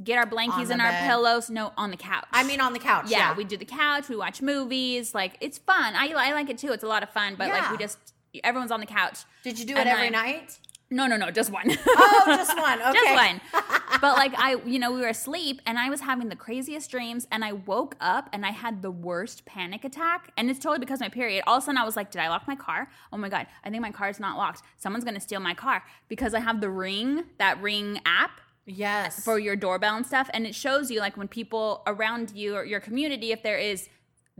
get our blankies and our bed. pillows. No, on the couch. I mean, on the couch. yeah, Yeah, we do the couch. We watch movies. Like it's fun. I I like it too. It's a lot of fun. But like we just everyone's on the couch. Did you do it and every I- night? No, no, no, just one. Oh, just one. Okay. just one. But like I, you know, we were asleep and I was having the craziest dreams and I woke up and I had the worst panic attack. And it's totally because of my period. All of a sudden I was like, did I lock my car? Oh my God, I think my car is not locked. Someone's gonna steal my car because I have the ring, that ring app Yes. for your doorbell and stuff. And it shows you like when people around you or your community, if there is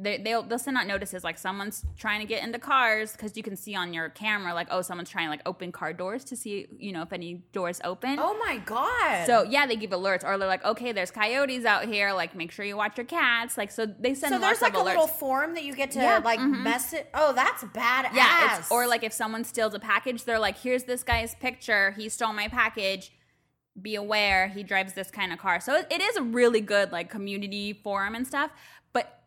they, they'll they'll send out notices like someone's trying to get into cars because you can see on your camera like oh someone's trying to like open car doors to see you know if any doors open oh my god. so yeah, they give alerts, or they're like, okay, there's coyotes out here. Like, make sure you watch your cats. Like, so they send so there's like a little form that you get to Yeah, like mhm. mess it. Oh, that's badass. yeah, it's, or like if someone steals a package, they're like, here's this guy's picture. He stole my package. Be aware, he drives this kind of car. So it, it is a really good like community forum and stuff. But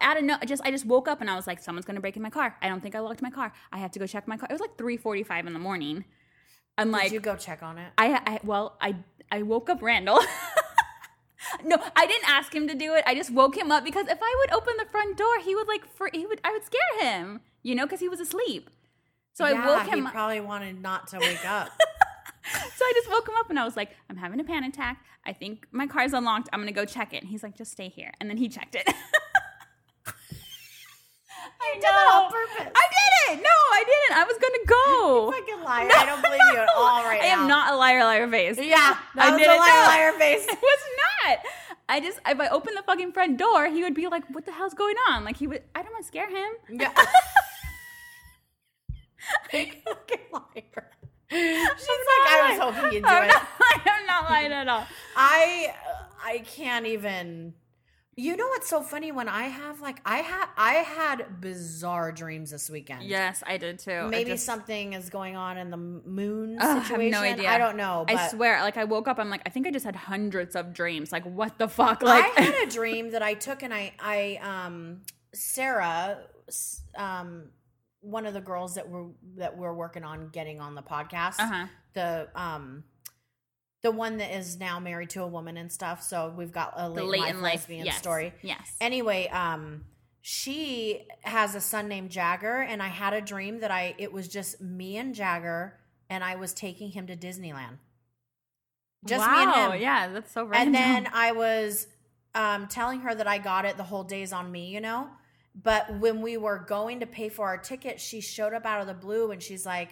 I don't know. just I just woke up and I was like, someone's gonna break in my car. I don't think I locked my car. I have to go check my car. It was like three forty five in the morning. I'm Did like, you go check on it? I, I well, I I woke up Randall. no, I didn't ask him to do it. I just woke him up because if I would open the front door, he would like for he would I would scare him, you know, because he was asleep. So I woke him. He probably wanted not to wake up. so I just woke him up and I was like, I'm having a panic attack. I think my car's unlocked. I'm gonna go check it. And he's like, just stay here. And then he checked it. I did that on purpose. I didn't. No, I didn't. I was gonna go. Fucking liar. I don't believe you at all right now. I now. am not a liar, liar face. Yeah, I didn't a liar, liar face. it was not. I just if I opened the fucking front door, he would be like, "What the hell's going on?" Like he would. I don't want to scare him. Yeah. Fucking liar. She's like, I was hoping you'd do I'm it. Not, I'm not lying at all. I I can't even. You know what's so funny when I have like I had I had bizarre dreams this weekend. Yes, I did too. Maybe just- something is going on in the moon Ugh, I have no idea. I don't know. But I swear, like I woke up, I'm like, I think I just had hundreds of dreams. Like, what the fuck? Like, I had a dream that I took and I I um Sarah um one of the girls that we're that we're working on getting on the podcast. uh-huh. The um the one that is now married to a woman and stuff. So we've got a late, late life in life lesbian yes. story. Yes. Anyway, um she has a son named Jagger and I had a dream that I it was just me and Jagger and I was taking him to Disneyland. Just me and him. Yeah, that's so random. And then I was um, telling her that I got it the whole day's on me, you know? But when we were going to pay for our ticket, she showed up out of the blue and she's like,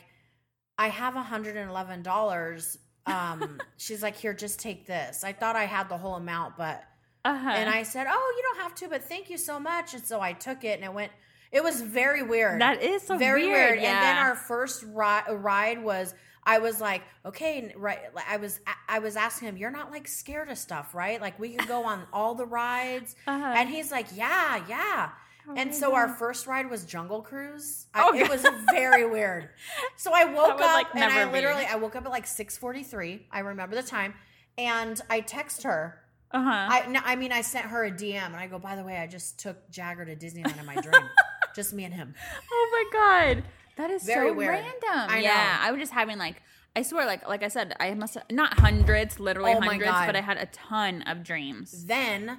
I have $111. Um, she's like, here, just take this. I thought I had the whole amount, but, uh-huh. and I said, oh, you don't have to, but thank you so much. And so I took it and it went, it was very weird that is so very weird. weird. And then our first ri- ride was I was like, okay, right. I was I was asking him, you're not like scared of stuff, right? Like we could go on all the rides, Uh-huh. and he's like, yeah, yeah. Oh and so our first ride was Jungle Cruise. Oh, it was very weird. So I woke up like, and I be. literally I woke up at like six forty three. I remember the time, and I text her. uh-huh. I no, I mean I sent her a DM and I go, by the way, I just took Jagger to Disneyland in my dream, just me and him. oh my god, that is Very so weird. random. I Yeah, know. I was just having like. I swear, like like I said, I must have, not hundreds, literally Oh hundreds, but I had a ton of dreams. Then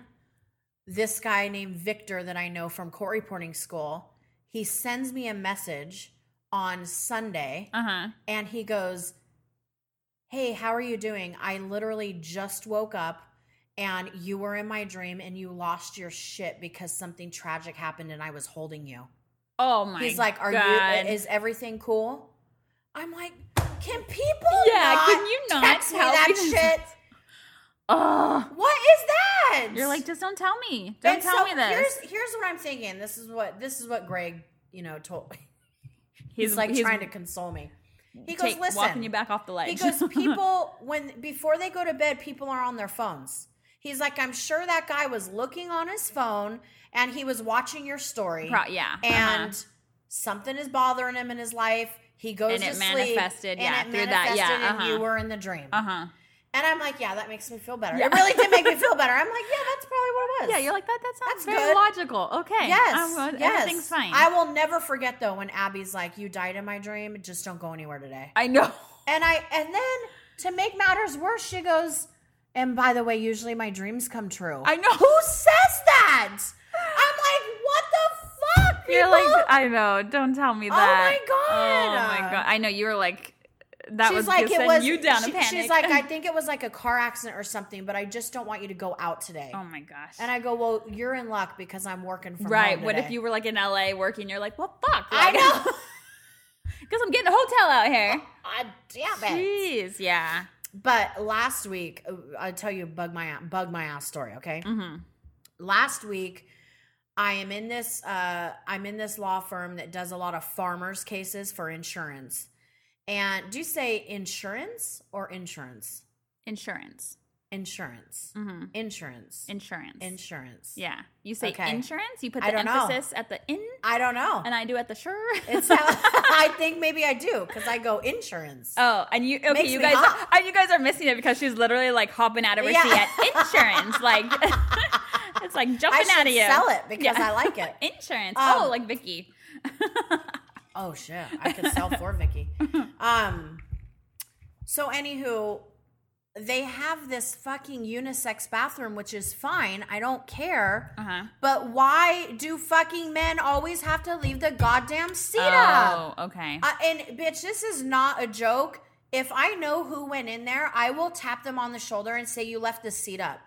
this guy named Victor that I know from court reporting school, he sends me a message on Sunday Uh huh. and he goes, Hey, how are you doing? I literally just woke up and you were in my dream and you lost your shit because something tragic happened and I was holding you. Oh my. He's like, Are God. you is everything cool? I'm like, Can people Yeah, not can you not text me that shit? Oh, What is that? you're like, just don't tell me. Don't And tell so me this. Here's here's what I'm thinking. This is what this is what Greg, you know, told me. He's, He's, like trying to console me. He goes, listen. walking you back off the ledge. He goes, people when before they go to bed, people are on their phones. He's like, I'm sure that guy was looking on his phone and he was watching your story. Pro- yeah, And uh-huh. something is bothering him in his life. He goes And to it sleep, manifested, and yeah, through that, yeah, and uh-huh. you were in the dream. uh huh. And I'm like, yeah, that makes me feel better. Yeah. It really did make me feel better. I'm like, yeah, that's probably what it was. Yeah, you're like that. That sounds That's very good. logical. Okay. Yes, I'm yes. Everything's fine. I will never forget though when Abby's like, "You died in my dream. Just don't go anywhere today." I know. And I and then to make matters worse, she goes, "And by the way, usually my dreams come true." I know. Who says that? I'm like, what the fuck? You're like, I know. Don't tell me oh that. Oh my God. Oh my god. I know. You were like, that She's was like, it was. you down she- a panic. She's like, I think it was like a car accident or something, but I just don't want you to go out today. oh my gosh. And I go, well, you're in luck because I'm working from home. right. What if you were like in LA working? You're like, well, fuck. I know. Because I'm getting a hotel out here. God damn it. Jeez. Yeah. But last week, uh, I'll tell you bug my bug my ass story. Okay, Mm-hmm. last week I am in this uh, I'm in this law firm that does a lot of farmers cases for insurance. And do you say insurance or insurance? Insurance. Insurance. Mm-hmm. Insurance. Insurance. insurance. yeah. You say Okay. insurance. You put the don't know. emphasis at the in, I don't know. and I do at the sure. It's how, I think maybe I do because I go insurance. Oh, and you okay? Makes you guys, and you guys are missing it because she's literally like hopping out of her Yeah. seat at insurance. like it's like jumping out of you. sell it because Yeah. I like it. insurance. Um, oh, like Vicki. Oh shit, I could sell for Vicki. Um, so anywho, they have this fucking unisex bathroom, which is fine. I don't care. Uh huh. But why do fucking men always have to leave the goddamn seat up? Oh, okay. Uh, and bitch, this is not a joke. If I know who went in there, I will tap them on the shoulder and say, "You left the seat up."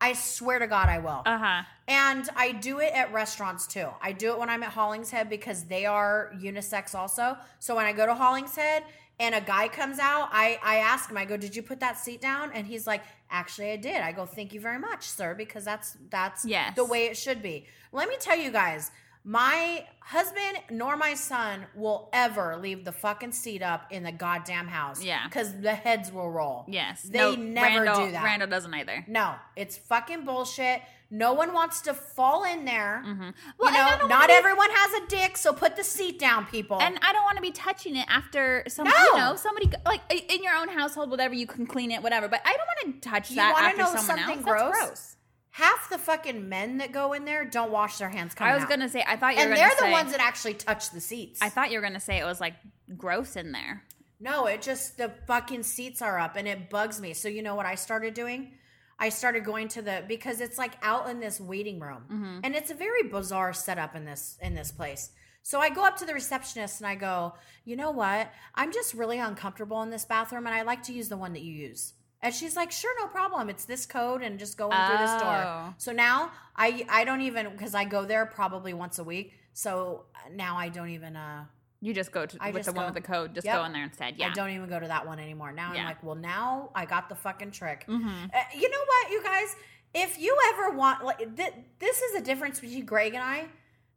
I swear to God, I will. Uh huh. And I do it at restaurants too. I do it when I'm at Hollingshead because they are unisex also. So when I go to Hollingshead and a guy comes out, I, I ask him, I go, Did you put that seat down? And he's like, Actually, I did. I go, Thank you very much, sir, because that's that's Yes. the way it should be. Let me tell you guys, My husband nor my son will ever leave the fucking seat up in the goddamn house. Yeah. Because the heads will roll. Yes. They No, never Randall, do that. Randall doesn't either. No, it's fucking bullshit. No one wants to fall in there. Mm-hmm. Well, you know, wanna be- everyone has a dick, so put the seat down, people. And I don't want to be touching it after some, No. you know, somebody like in your own household, whatever you can clean it, whatever. But I don't want to touch You that You wanna after know someone something else. gross? Half the fucking men that go in there don't wash their hands coming I was out. gonna say, I thought you and were they're the say, ones that actually touch the seats. I thought you were gonna say it was like gross in there. No, it just the fucking seats are up and it bugs me. So you know what I started doing? I started going to the because it's like out in this waiting room. Mm-hmm. And it's a very bizarre setup in this in this place. So I go up to the receptionist and I go, "You know what? I'm just really uncomfortable in this bathroom and I like to use the one that you use." And she's like, "Sure, no problem. It's this code and just going in through this Oh. door." So now I I don't even because I go there probably once a week. So now I don't even uh You just go to I with the one with the code. Just Yep. go in there instead. Yeah. I don't even go to that one anymore. Now Yeah. I'm like, well, now I got the fucking trick. Mhm. Uh, you know what, you guys? If you ever want, like, th- this is the difference between Greg and I.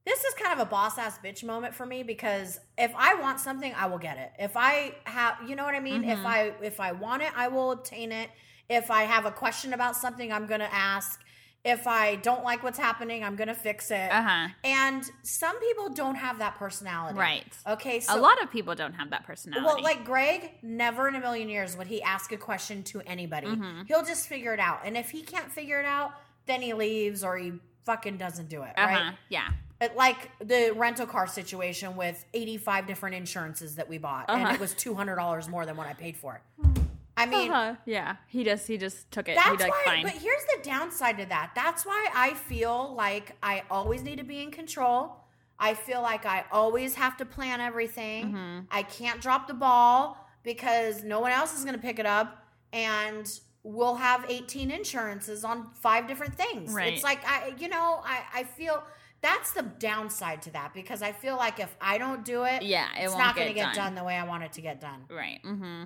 This is kind of a boss ass bitch moment for me because if I want something, I will get it. If I have, you know what I mean. If Mhm. I if I want it, I will obtain it. If I have a question about something, I'm gonna ask. If I don't like what's happening, I'm gonna fix it. Uh huh. And some people don't have that personality, Right. Okay, so a lot of people don't have that personality. well, like Greg, never in a million years would he ask a question to anybody. Mhm. He'll just figure it out. And if he can't figure it out, then he leaves or he fucking doesn't do it, uh huh. right? Yeah. Like the rental car situation with 85 different insurances that we bought and Uh-huh. it was $200 more than what I paid for. It i mean, uh-huh. Yeah. He just he just took it. that's like why, fine. but here's the downside to that. That's why I feel like I always need to be in control. I feel like I always have to plan everything. Mhm. I can't drop the ball because no one else is going to pick it up. And we'll have 18 insurances on five different things. Right. It's like, I, you know, I, I feel that's the downside to that because I feel like if I don't do it, Yeah, it it's won't going to get done. the way I want it to get done. Right. Mm-hmm.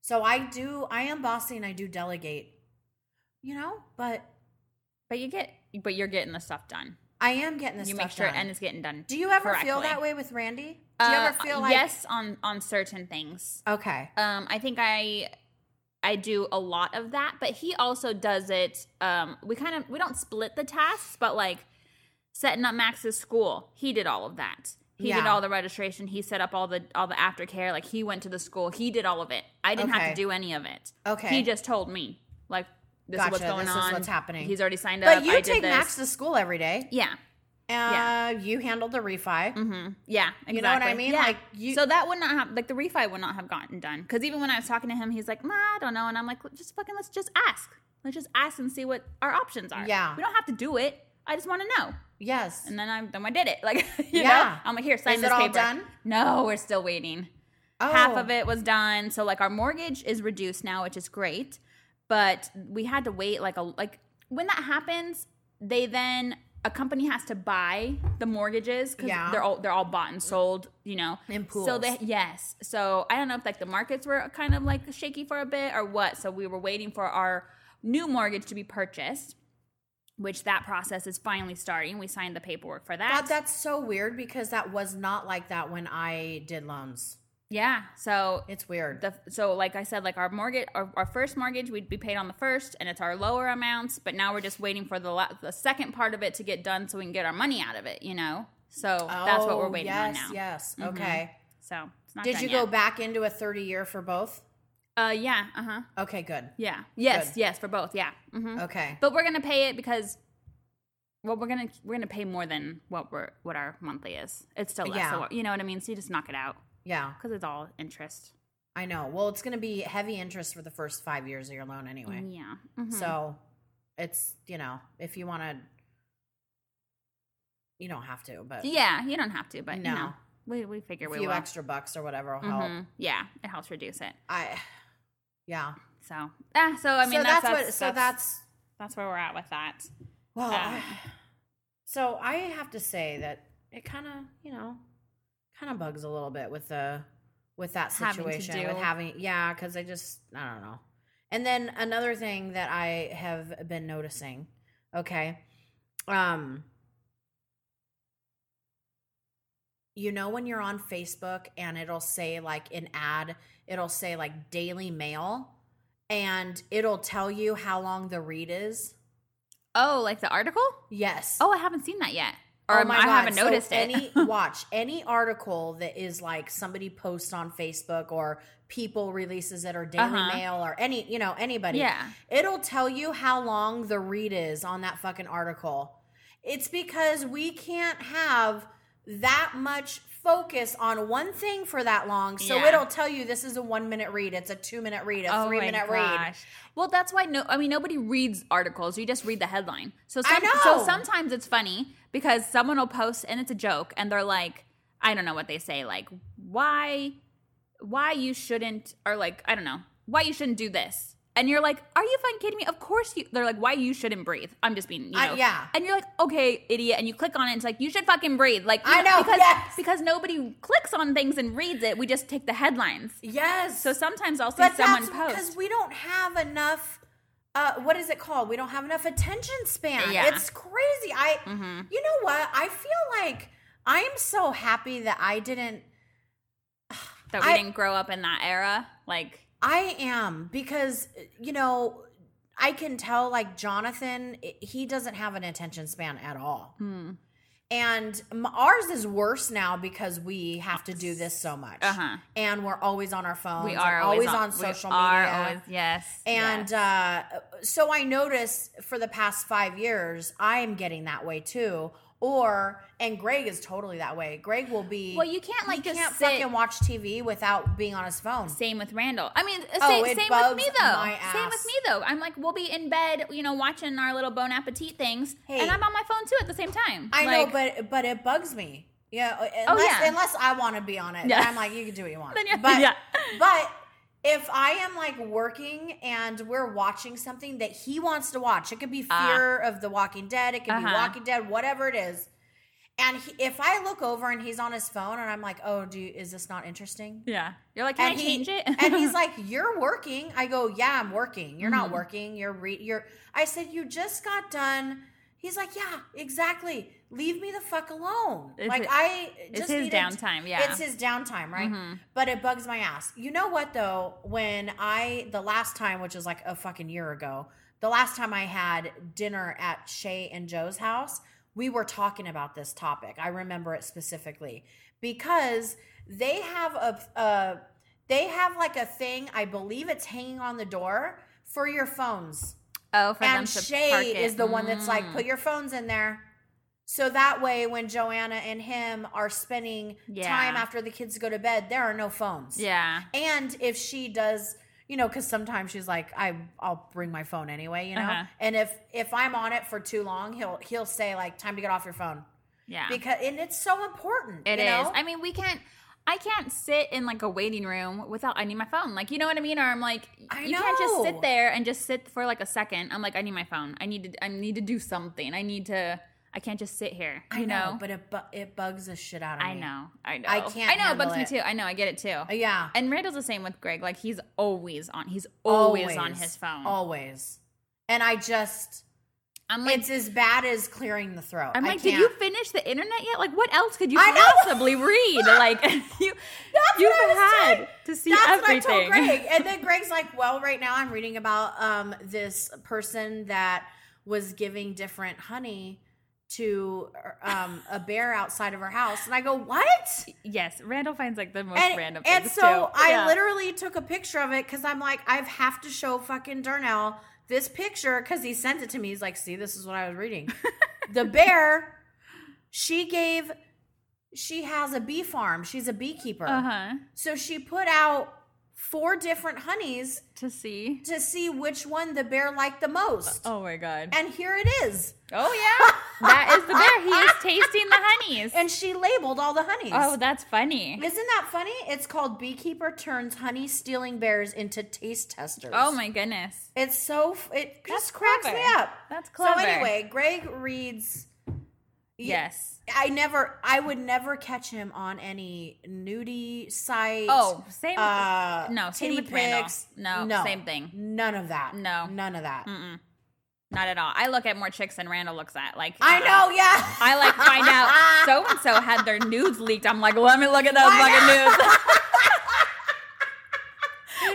So I do, I am bossy and I do delegate, you know, but But you get, but you're getting the stuff done. I am getting this you stuff make sure, done. and it's getting done. do you ever feel that way with Randy? Do you Uh, ever feel like yes on on certain things? Okay. Um, I think I I do a lot of that, but he also does it. Um, we kind of we don't split the tasks, but like setting up Max's school, he did all of that. He did all the registration. He set up all the all the aftercare. Like he went to the school. He did all of it. I didn't have to do any of it. Okay. He just told me like this is what's Gotcha, going this is on. what's happening. He's already signed up. But you I did take. Max to school every day. Yeah. Uh, Yeah. You handled the refi. Mm-hmm. Yeah, exactly. You know what I mean? Yeah. Like, you- so that would not have like the refi would not have gotten done because even when I was talking to him, he's like, "Nah, I don't know," and I'm like, "Just fucking let's just ask. Let's just ask and see what our options are. Yeah. we don't have to do it. I just want to know." Yes. And then I then I did it. Like, you Yeah. know, I'm like, "Here, sign Is this it all paper." done? No, we're still waiting. Oh. Half of it was done, so like our mortgage is reduced now, which is great. But we had to wait like a like when that happens, they then a company has to buy the mortgages because Yeah. they're all they're all bought and sold, you know. In pools. So they yes. So I don't know if like the markets were kind of like shaky for a bit or what. So we were waiting for our new mortgage to be purchased, which that process is finally starting. We signed the paperwork for that. God, that's so weird because that was not like that when I did loans. yeah. So It's weird. the so like I said, like our mortgage, our, our first mortgage, we'd be paid on the first, and it's our lower amounts. But now we're just waiting for the la- the second part of it to get done, so we can get our money out of it. You know, so that's what we're Oh, waiting yes, on now. Yes. Mhm. Okay. So it's not Did you yet. go back into a 30 year for both? Uh, yeah. Uh huh. Okay, good. Yeah. Yes. Good. Yes for both. Yeah. hmm Okay. But we're gonna pay it because. Well, we're gonna we're gonna pay more than what we're what our monthly is. It's still less, Yeah. what, you know what I mean. So you just knock it out Yeah, because it's all interest. I know. Well, it's going to be heavy interest for the first five years of your loan anyway. Yeah. Mhm. So it's, you know, if you want to, you don't have to, but Yeah, you don't have to, but No. you know, we we figure a we few will. extra bucks or whatever will help. Mhm. Yeah, it helps reduce it. I, yeah. So, ah, so I mean, so that's, that's, that's, what, so that's, that's where we're at with that. well, Um, I- so I have to say that it kind of, you know, kind of bugs a little bit with the, with that Having situation with having, yeah, because I just, I don't know. And then another thing that I have been noticing, okay, um, you know when you're on Facebook and it'll say like an ad, it'll say like Daily Mail and it'll tell you how long the read is. Oh, like the article? Yes. Oh, I haven't seen that yet. Or Oh I haven't So noticed it. Any watch any article that is like somebody posts on Facebook or people releases it or Daily Uh-huh. Mail or any you know anybody. Yeah. It'll tell you how long the read is on that fucking article. It's because we can't have that much focus on one thing for that long. So Yeah. it'll tell you this is a one minute read, it's a two minute read, a Oh three minute read. gosh. Well, that's why no. I mean, nobody reads articles. You just read the headline. So some. So sometimes it's funny because someone will post and it's a joke, and they're like, I don't know what they say, like why, why you shouldn't, or like I don't know why you shouldn't do this. And you're like, are you fucking kidding me? Of course you. They're like, why you shouldn't breathe. I'm just being, you know. yeah. And you're like, okay, idiot. And you click on it. And it's like you should fucking breathe. Like I know, because yes. because nobody clicks on things and reads it. We just take the headlines. Yes. So sometimes I'll see but someone that's post. because we don't have enough uh, what is it called? We don't have enough attention span. Yeah. It's crazy. I, Mhm. you know what? I feel like I am so happy that I didn't. that we I- didn't grow up in that era. Like, I am because you know I can tell like Jonathan, he doesn't have an attention span at all, hmm. and ours is worse now because we have to do this so much, uh-huh. and we're always on our phones. We are always, always, on, we social are media. always- yes. And yes. uh, so I notice for the past five years, I am getting that way too. Or and Greg is totally that way. Greg will be. well, you can't he like just can't sit. fucking watch TV without being on his phone. Same with Randall. I mean, Oh, same, same with me though. Same with me though. I'm like, we'll be in bed, you know, watching our little Bon Appetit things, Hey. and I'm on my phone too at the same time. I Like, know, but but it bugs me. Yeah, unless, Oh, yeah. unless I want to be on it, Yeah. I'm like, you can do what you want. But yeah. but if I am like working and we're watching something that he wants to watch, it could be Ah. Fear of the Walking Dead, it could be Uh-huh. Walking Dead, whatever it is. And he, if I look over and he's on his phone and I'm like, oh, do you, is this not interesting? yeah, you're like, can and I he- change it? and he's like, "You're working." I go, "Yeah, I'm working. You're not Mhm. working. You're re- you're." I said, "You just got done." He's like, "Yeah, exactly. Leave me the fuck alone." It's like I it's his downtime, yeah. it's his downtime, right? Mhm. But it bugs my ass. You know what though? When I the last time, which was like a fucking year ago, the last time I had dinner at Shay and Joe's house, we were talking about this topic. I remember it specifically because they have a, a they have like a thing. I believe it's hanging on the door for your phones oh, for them and to park Shay is the one that's like, Mm. put your phones in there. So that way, when Joanna and him are spending Yeah. time after the kids go to bed, there are no phones. yeah, And if she does, you know, because sometimes she's like, I, I'll bring my phone anyway, you know. Uh-huh. And if if I'm on it for too long, he'll he'll say like, time to get off your phone yeah. because and it's so important. It is. know? I mean, we can't. I can't sit in like a waiting room without. I need my phone. Like, you know what I mean? Or I'm like, I you can't just sit there and just sit for like a second. I'm like, I need my phone. I need to. I need to do something. I need to. I can't just sit here. You I know, know. but it bu- it bugs the shit out of me. I know. I know. I can't I know. It bugs me too. I know. I get it too. Uh, Yeah, And Randall's the same with Greg. Like he's always on. He's always, on his phone. Always. And I just I'm like, it's as bad as clearing the throat. I'm like, did you finish the internet yet? Like, what else could you possibly read? Like, you, That's you've what I was had saying. to see That's everything. what I told Greg. And then Greg's like, well, right now I'm reading about um, this person that was giving different honey to um, a bear outside of her house. And I go, what? Yes, Randall finds like the most And, random and things And so too. I Yeah. literally took a picture of it because I'm like, I have to show fucking Darnell this picture because he sent it to me. He's like, see, this is what I was reading. the bear, she gave, she has a bee farm. She's a beekeeper. uh huh So she put out four different honeys to see. to see which one the bear liked the most. Oh my god! And here it is. Oh yeah, that is the bear. He is tasting the honeys. And she labeled all the honeys. oh, that's funny. Isn't that funny? It's called Beekeeper Turns Honey Stealing Bears into Taste Testers. Oh my goodness, It's so, it just That's cracks clever. me up. that's clever. So anyway, Greg reads. Yes. I never, I would never catch him on any nudie site. Oh, same. uh, no, same with pics. No, same thing. None of that. No. none of that. Mm-mm. not at all. I look at more chicks than Randall looks at. Like I uh, know, yeah. I like find out so and so had their nudes leaked. I'm like, let me look at those fucking nudes.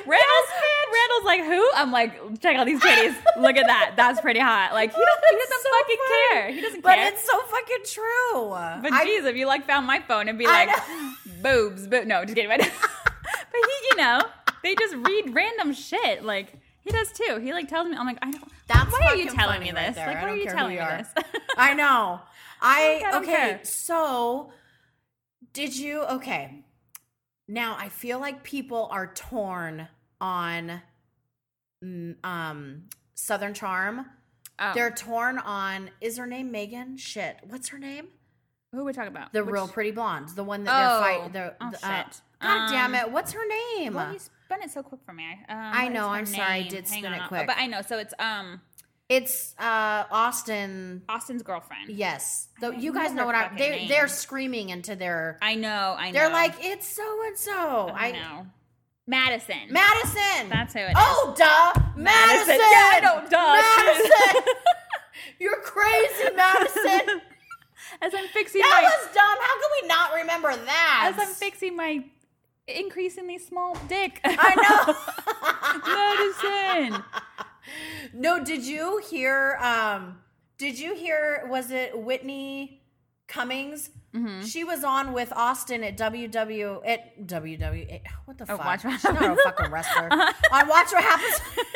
Randall's, Randall's like, who? I'm like, check out these titties. Look at that. That's pretty hot. Like, he, don't, he doesn't so fucking funny. care. He doesn't But care. But it's so fucking true. But I- geez, if you like found my phone and be I like, boobs, but no, just kidding. But, he, you know, they just read random shit. Like he does too. He like tells me, I'm like, I don't. That's why are you telling me this? like, why are you telling me this? I know. I, okay. care. So, did you okay? Now I feel like people are torn on um Southern Charm. Oh, They're torn on is her name Megan? Shit. What's her name? who are we talking about? The Which- real pretty blonde. The one that Oh. they're fighting. The, Oh, the, shit. uh, God damn Um, it. What's her name? Well, you spun it so quick for me. Um, I what know, is her I'm sorry, I name? did spin it on. quick. But I know. So it's um it's uh Austen. Austen's girlfriend. Yes. The, don't you guys know what I fucking they name. they're screaming into their I know. I know. They're like, it's so and so. I know. Madison. Madison. That's who it is. Oh, duh. Madison. Madison. Yeah, I know, duh. Madison. You're crazy, Madison. As I'm fixing that my was dumb. How can we not remember that? as I'm fixing my increasingly small dick. I know. Madison. no, did you hear? Um, did you hear? Was it Whitney Cummings? Mm-hmm. She was on with Austen at WW at WW. What the Oh, fuck? Watch What She's not a fucking wrestler. on Watch What Happens.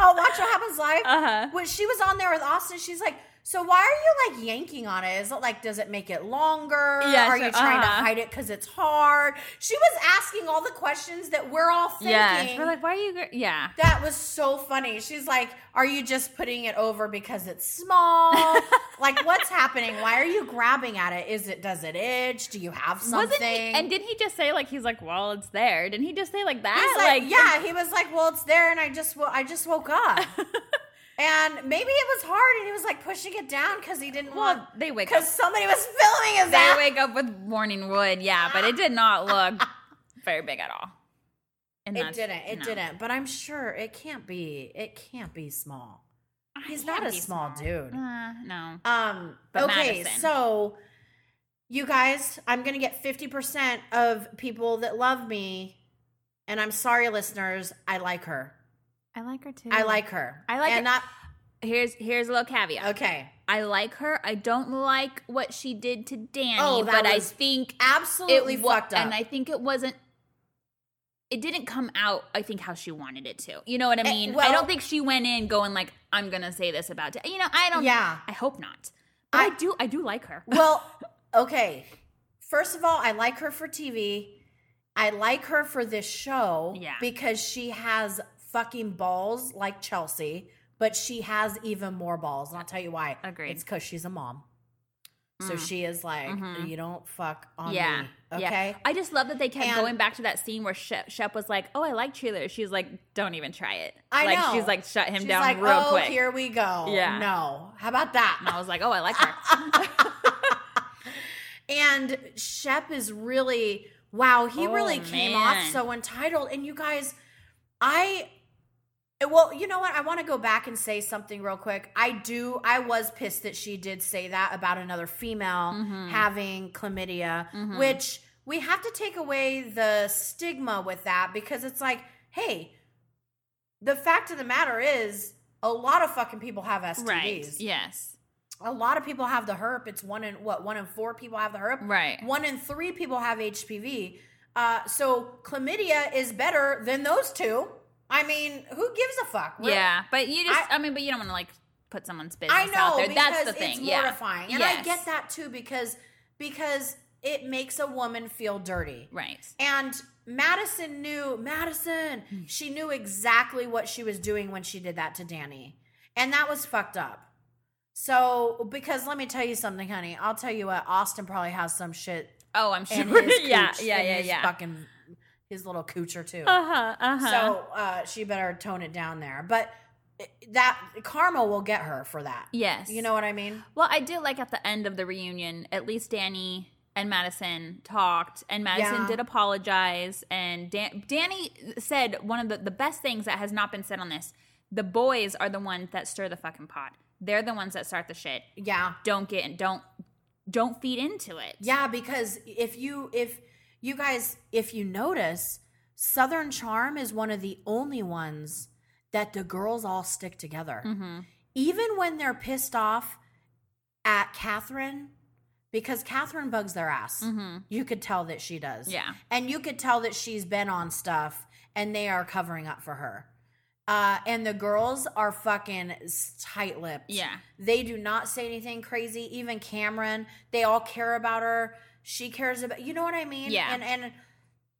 oh, Watch What Happens live. Uh-huh. When she was on there with Austen, she's like, "So why are you like yanking on it? Is it like, does it make it longer? Yeah, are you trying to uh-huh. hide it because it's hard?" She was asking all the questions that we're all thinking. We're like, why are you? gr- Yeah. That was so funny. She's like, "Are you just putting it over because it's small? like, what's happening? Why are you grabbing at it? Is it does it itch? Do you have something?" Wasn't he? And didn't he just say like he's like, well, it's there? Didn't he just say like that? He's like, "Yeah." He was like, "Well, it's there, and I just I just woke up." and maybe it was hard, and he was like pushing it down because he didn't Well, want they wake up. because somebody was filming his They ass. wake up with morning wood. Yeah, but it did not look very big at all. And It didn't. It no. didn't. But I'm sure it can't be. It can't be small. He's not a be small dude. Uh, no. Um. But okay, Madison. so you guys, I'm gonna get 50 percent of people that love me, and I'm sorry, listeners. I like her. I like her too. I like her. I like and her. Not Here's here's a little caveat. okay. I like her. I don't like what she did to Danni, Oh, but I think Absolutely it wa- fucked up. and I think it wasn't. It didn't come out. I think how she wanted it to. You know what I Eh, mean? I well- don't think she went in going like, "I'm gonna say this about." Da-" You know, I don't. Yeah. I hope not. But I, I- do. I do like her. well, okay. First of all, I like her for TV. I like her for this show Yeah. because she has fucking balls like Chelsea, but she has even more balls. And I'll tell you why. Agreed. It's because she's a mom. So Mm. she is like, Mhm. you don't fuck on yeah. me. Okay. Yeah. I just love that they kept And- going back to that scene where Shep, Shep was like, "Oh, I like cheerleaders." She's like, "Don't even try it." I like, know. She's like, "Shut him She's down like, real oh, quick." here we go. Yeah. No. How about that? and I was like, "Oh, I like her." And Shep is really wow, he Oh, really came off so entitled. And you guys, I well, you know what? I want to go back and say something real quick. I do I was pissed that she did say that about another female Mhm. having chlamydia, Mhm. which we have to take away the stigma with that because it's like, hey, the fact of the matter is a lot of fucking people have STDs. right. Yes. A lot of people have the herp. It's one in what one in four people have the herp. Right. One in three people have HPV. Uh, so chlamydia is better than those two. I mean, who gives a fuck? We're- Yeah, but you just, I- I, mean, but you don't want to like put someone's business I know out there. That's the thing. it's yeah. mortifying, and I get that too because because it makes a woman feel dirty. Right. And Madison knew Madison. Hmm. She knew exactly what she was doing when she did that to Danni, and that was fucked up. So, because let me tell you something, honey. I'll tell you what. Austen probably has some shit Oh, I'm sure. yeah, yeah, yeah, yeah. Fucking his little coocher too. Uh huh. Uh huh. So uh, she better tone it down there. But that karma will get her for that. yes. You know what I mean? Well, I did like at the end of the reunion, at least Danni and Madison talked, and Madison Yeah. did apologize. And Dan- Danni said one of the, the best things that has not been said on this the boys are the ones that stir the fucking pot. They're the ones that start the shit. Yeah. Don't get in. Don't don't feed into it. Yeah, because if you if you guys if you notice, Southern Charm is one of the only ones that the girls all stick together. Mm-hmm. Even when they're pissed off at Kathryn, because Kathryn bugs their ass. Mm-hmm. You could tell that she does. Yeah. And you could tell that she's been on stuff and they are covering up for her. Uh, and the girls are fucking tight lipped. Yeah. They do not say anything crazy. Even Cameran, they all care about her. She cares about, you know what I mean? Yeah. And, and,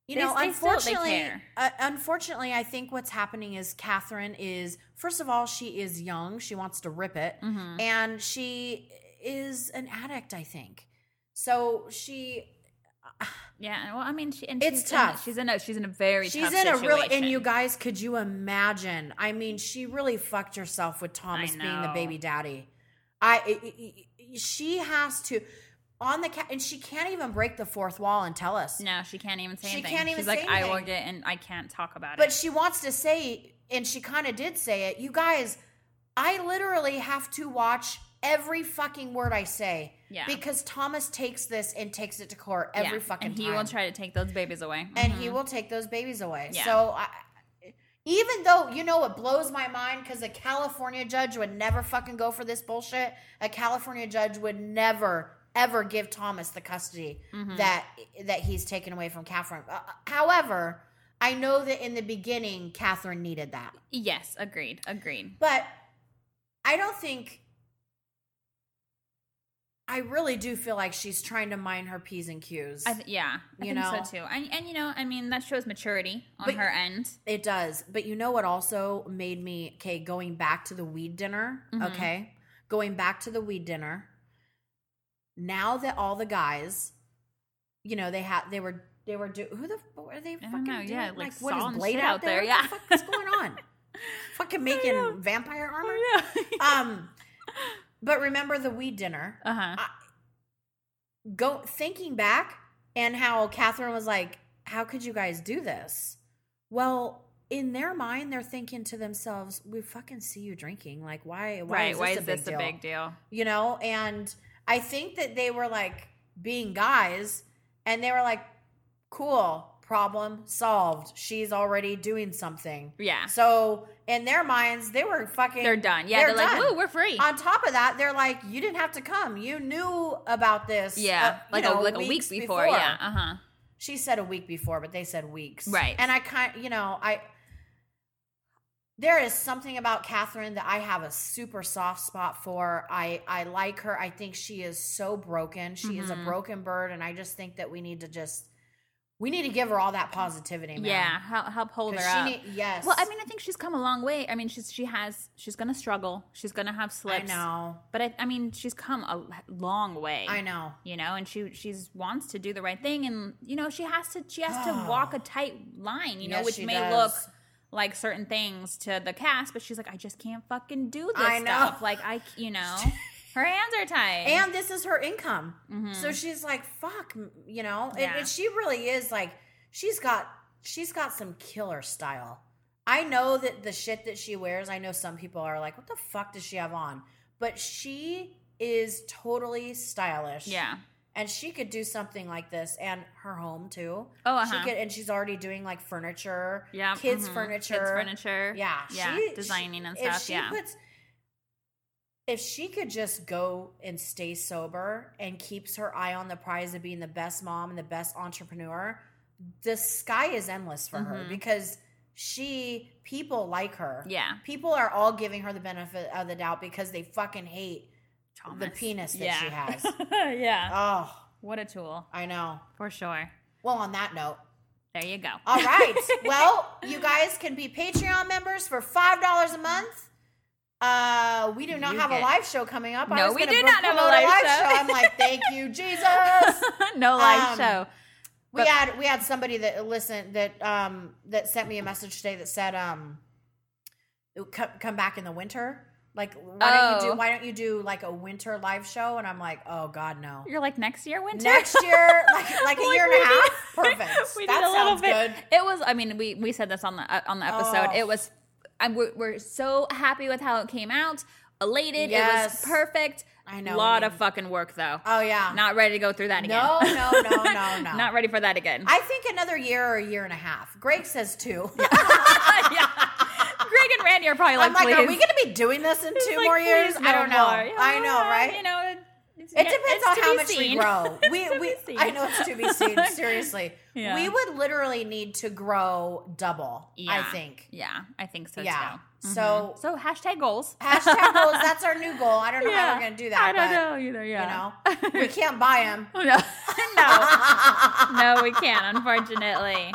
you They- know, they still- unfortunately, care. uh, unfortunately, I think what's happening is Kathryn is, first of all, she is young. She wants to rip it. Mm-hmm. And she is an addict, I think. So she, Yeah. Well, I mean, she, and It's she's tough. In, she's in a she's in a very she's tough in a real. and you guys, could you imagine? I mean, she really fucked herself with Thomas being the baby daddy. I, I- I- she has to, on the cat, and she can't even break the fourth wall and tell us. No, she can't even say She anything. can't even She's like, say I anything. ordered it and I can't talk about it. But it. she wants to say, and she kind of did say it. You guys, I literally have to watch every fucking word I say. Yeah. Because Thomas takes this and takes it to court every Yeah, fucking and he time. will try to take those babies away. and Mhm. he will take those babies away. Yeah. So I, even though you know it blows my mind because a California judge would never fucking go for this bullshit. A California judge would never ever give Thomas the custody Mm-hmm. that that he's taken away from Kathryn. Uh, however, I know that in the beginning Kathryn needed that, Yes, agreed, agreed. but I don't think. I really do feel like she's trying to mind her p's and q's. I th- yeah, I You think know? so too. And and you know, I mean, that shows maturity on But- her end. It does. But you know what also made me okay, going back to the weed dinner, Mhm. okay? Going back to the weed dinner. Now that all the guys, you know, they had they were they were do who the what are they fucking know, doing? yeah, like what is Blade out there, there? yeah. What the fuck is going on? fucking making vampire armor? Um but remember the weed dinner. uh huh. Go thinking back and how Kathryn was like, How could you guys do this? Well, in their mind, they're thinking to themselves, We fucking see you drinking. Like, why why Right? is Why this is a this deal? a big deal? You know, and I think that they were like being guys and they were like, Cool, problem solved. She's already doing something. Yeah, So in their minds, they were fucking they're done. Yeah, they're they're, like, done. "Woo, we're free." on top of that, they're like, you didn't have to come. You knew about this. yeah, uh, like know, a like a week weeks before. Yeah, uh huh. She said a week before, but they said weeks. Right. And I kind you know, I there is something about Kathryn that I have a super soft spot for. I I like her. I think she is so broken. She is a Mhm. broken bird, and I just think that we need to just we need to give her all that positivity, man. Yeah, help, help hold her up. need- yes. Well, I mean, I think she's come a long way. I mean, she's she has she's gonna struggle. She's gonna have slips. I know. But I, I mean, she's come a long way. I know. You know, and she she's wants to do the right thing, and you know, she has to she has to walk a tight line. You know, Yes, which may does. look like certain things to the cast, but she's like, I just can't fucking do this I know. stuff. Like I, you know, her hands are tied. and this is her income. Mhm. So she's like, "Fuck," you know. And- Yeah. And, she really is like, she's got, she's got some killer style. I know that the shit that she wears. I know some people are like, "What the fuck does she have on?" But she is totally stylish. yeah. And she could do something like this, and her home too. Oh, She uh-huh. could, and she's already doing like furniture, Yeah, kids mhm. furniture, kids furniture. Yeah, yeah, she- designing and if stuff. she Yeah, puts if she could just go and stay sober and keeps her eye on the prize of being the best mom and the best entrepreneur, the sky is endless for her Mhm. because she people like her. yeah. People are all giving her the benefit of the doubt because they fucking hate Thomas. the penis that yeah. she has. yeah, oh, what a tool I know. for sure. Well, on that note, There you go. all right. well, you guys can be Patreon members for five dollars a month. Uh, we do not You have a live show coming up. No, we do not have a promote live show. I'm like, thank you, Jesus. no live Um, show. We But- had we had somebody that listened that um that sent me a message today that said um come, come back in the winter. Like why don't you Oh. do why don't you do like a winter live show? And I'm like, oh God, no. You're like next year winter. Next year, like like a Like, year and we a half, perfect. we that did a little sounds bit. good. It was. I mean, we we said this on the uh, on the episode. Oh. It was I'm, we're, we're so happy with how it came out. Elated. It was perfect. I know A lot of fucking work though. Oh yeah. Not ready to go through that again. No, no, no, no, no. Not ready for that again. I think another year or a year and a half. Greg says two. yeah. Randy are probably like, I'm like, please. are we going to be doing this in two Like, more years? please I don't know. more. I know, right? You know, it, yeah, depends on how much we seen. grow. We, to we seen. I know it's to be seen. Seriously, Yeah. we would literally need to grow double. I think. Yeah, I think so Yeah. too. Mm-hmm. So So hashtag goals. hashtag goals. That's our new goal. I don't know how we're gonna do that. I don't but, know either. Yeah. You know, we can't buy them. no, no, no, we can't. Unfortunately.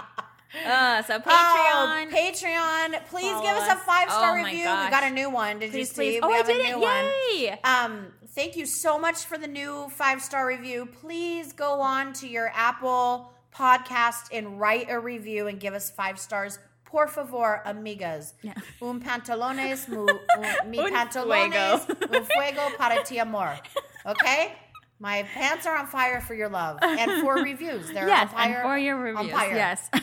Uh, so Patreon. Oh, Patreon. Please give us a five star Oh review. gosh. We got a new one. Did you see? please. We Oh, I have did a it! new one. Yay! Um, thank you so much for the new five star review. Please go on to your Apple podcast and write a review and give us five stars. Por favor, amigas. Yeah. Un pantalones, mu, un, mi Un pantalones, fuego. un fuego para ti amor. Okay? My pants are on fire for your love. And for reviews. They're yes, on fire. and for your reviews. Yes.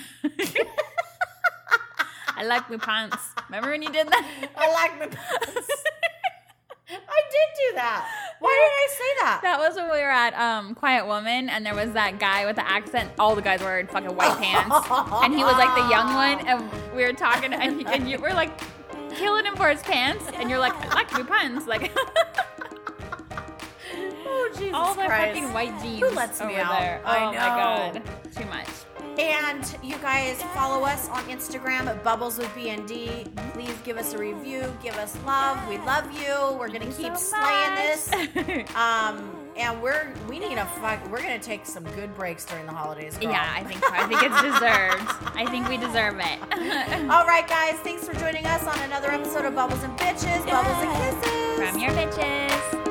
I like my pants. Remember when you did that? I like my pants. I did do that. Why did I say that? That was when we were at um, Quiet Woman, and there was that guy with the accent. All the guys were in fucking white pants, and he was like the young one. And we were talking, and, and you were like killing him for his pants, and you're like, I like my pants, like Oh, Jesus all the Christ. fucking white jeans. Who lets me over out? There. I oh know. my god, too much. And you guys follow us on Instagram at Bubbles with BND. Please give us a review, give us love. We love you. We're gonna keep so slaying this. Um, and we're we need a fuck. We're gonna take some good breaks during the holidays. Girl. yeah, I think so. I think it's deserved. I think we deserve it. All right, guys. Thanks for joining us on another episode of Bubbles and Bitches, Bubbles and Kisses. From your bitches.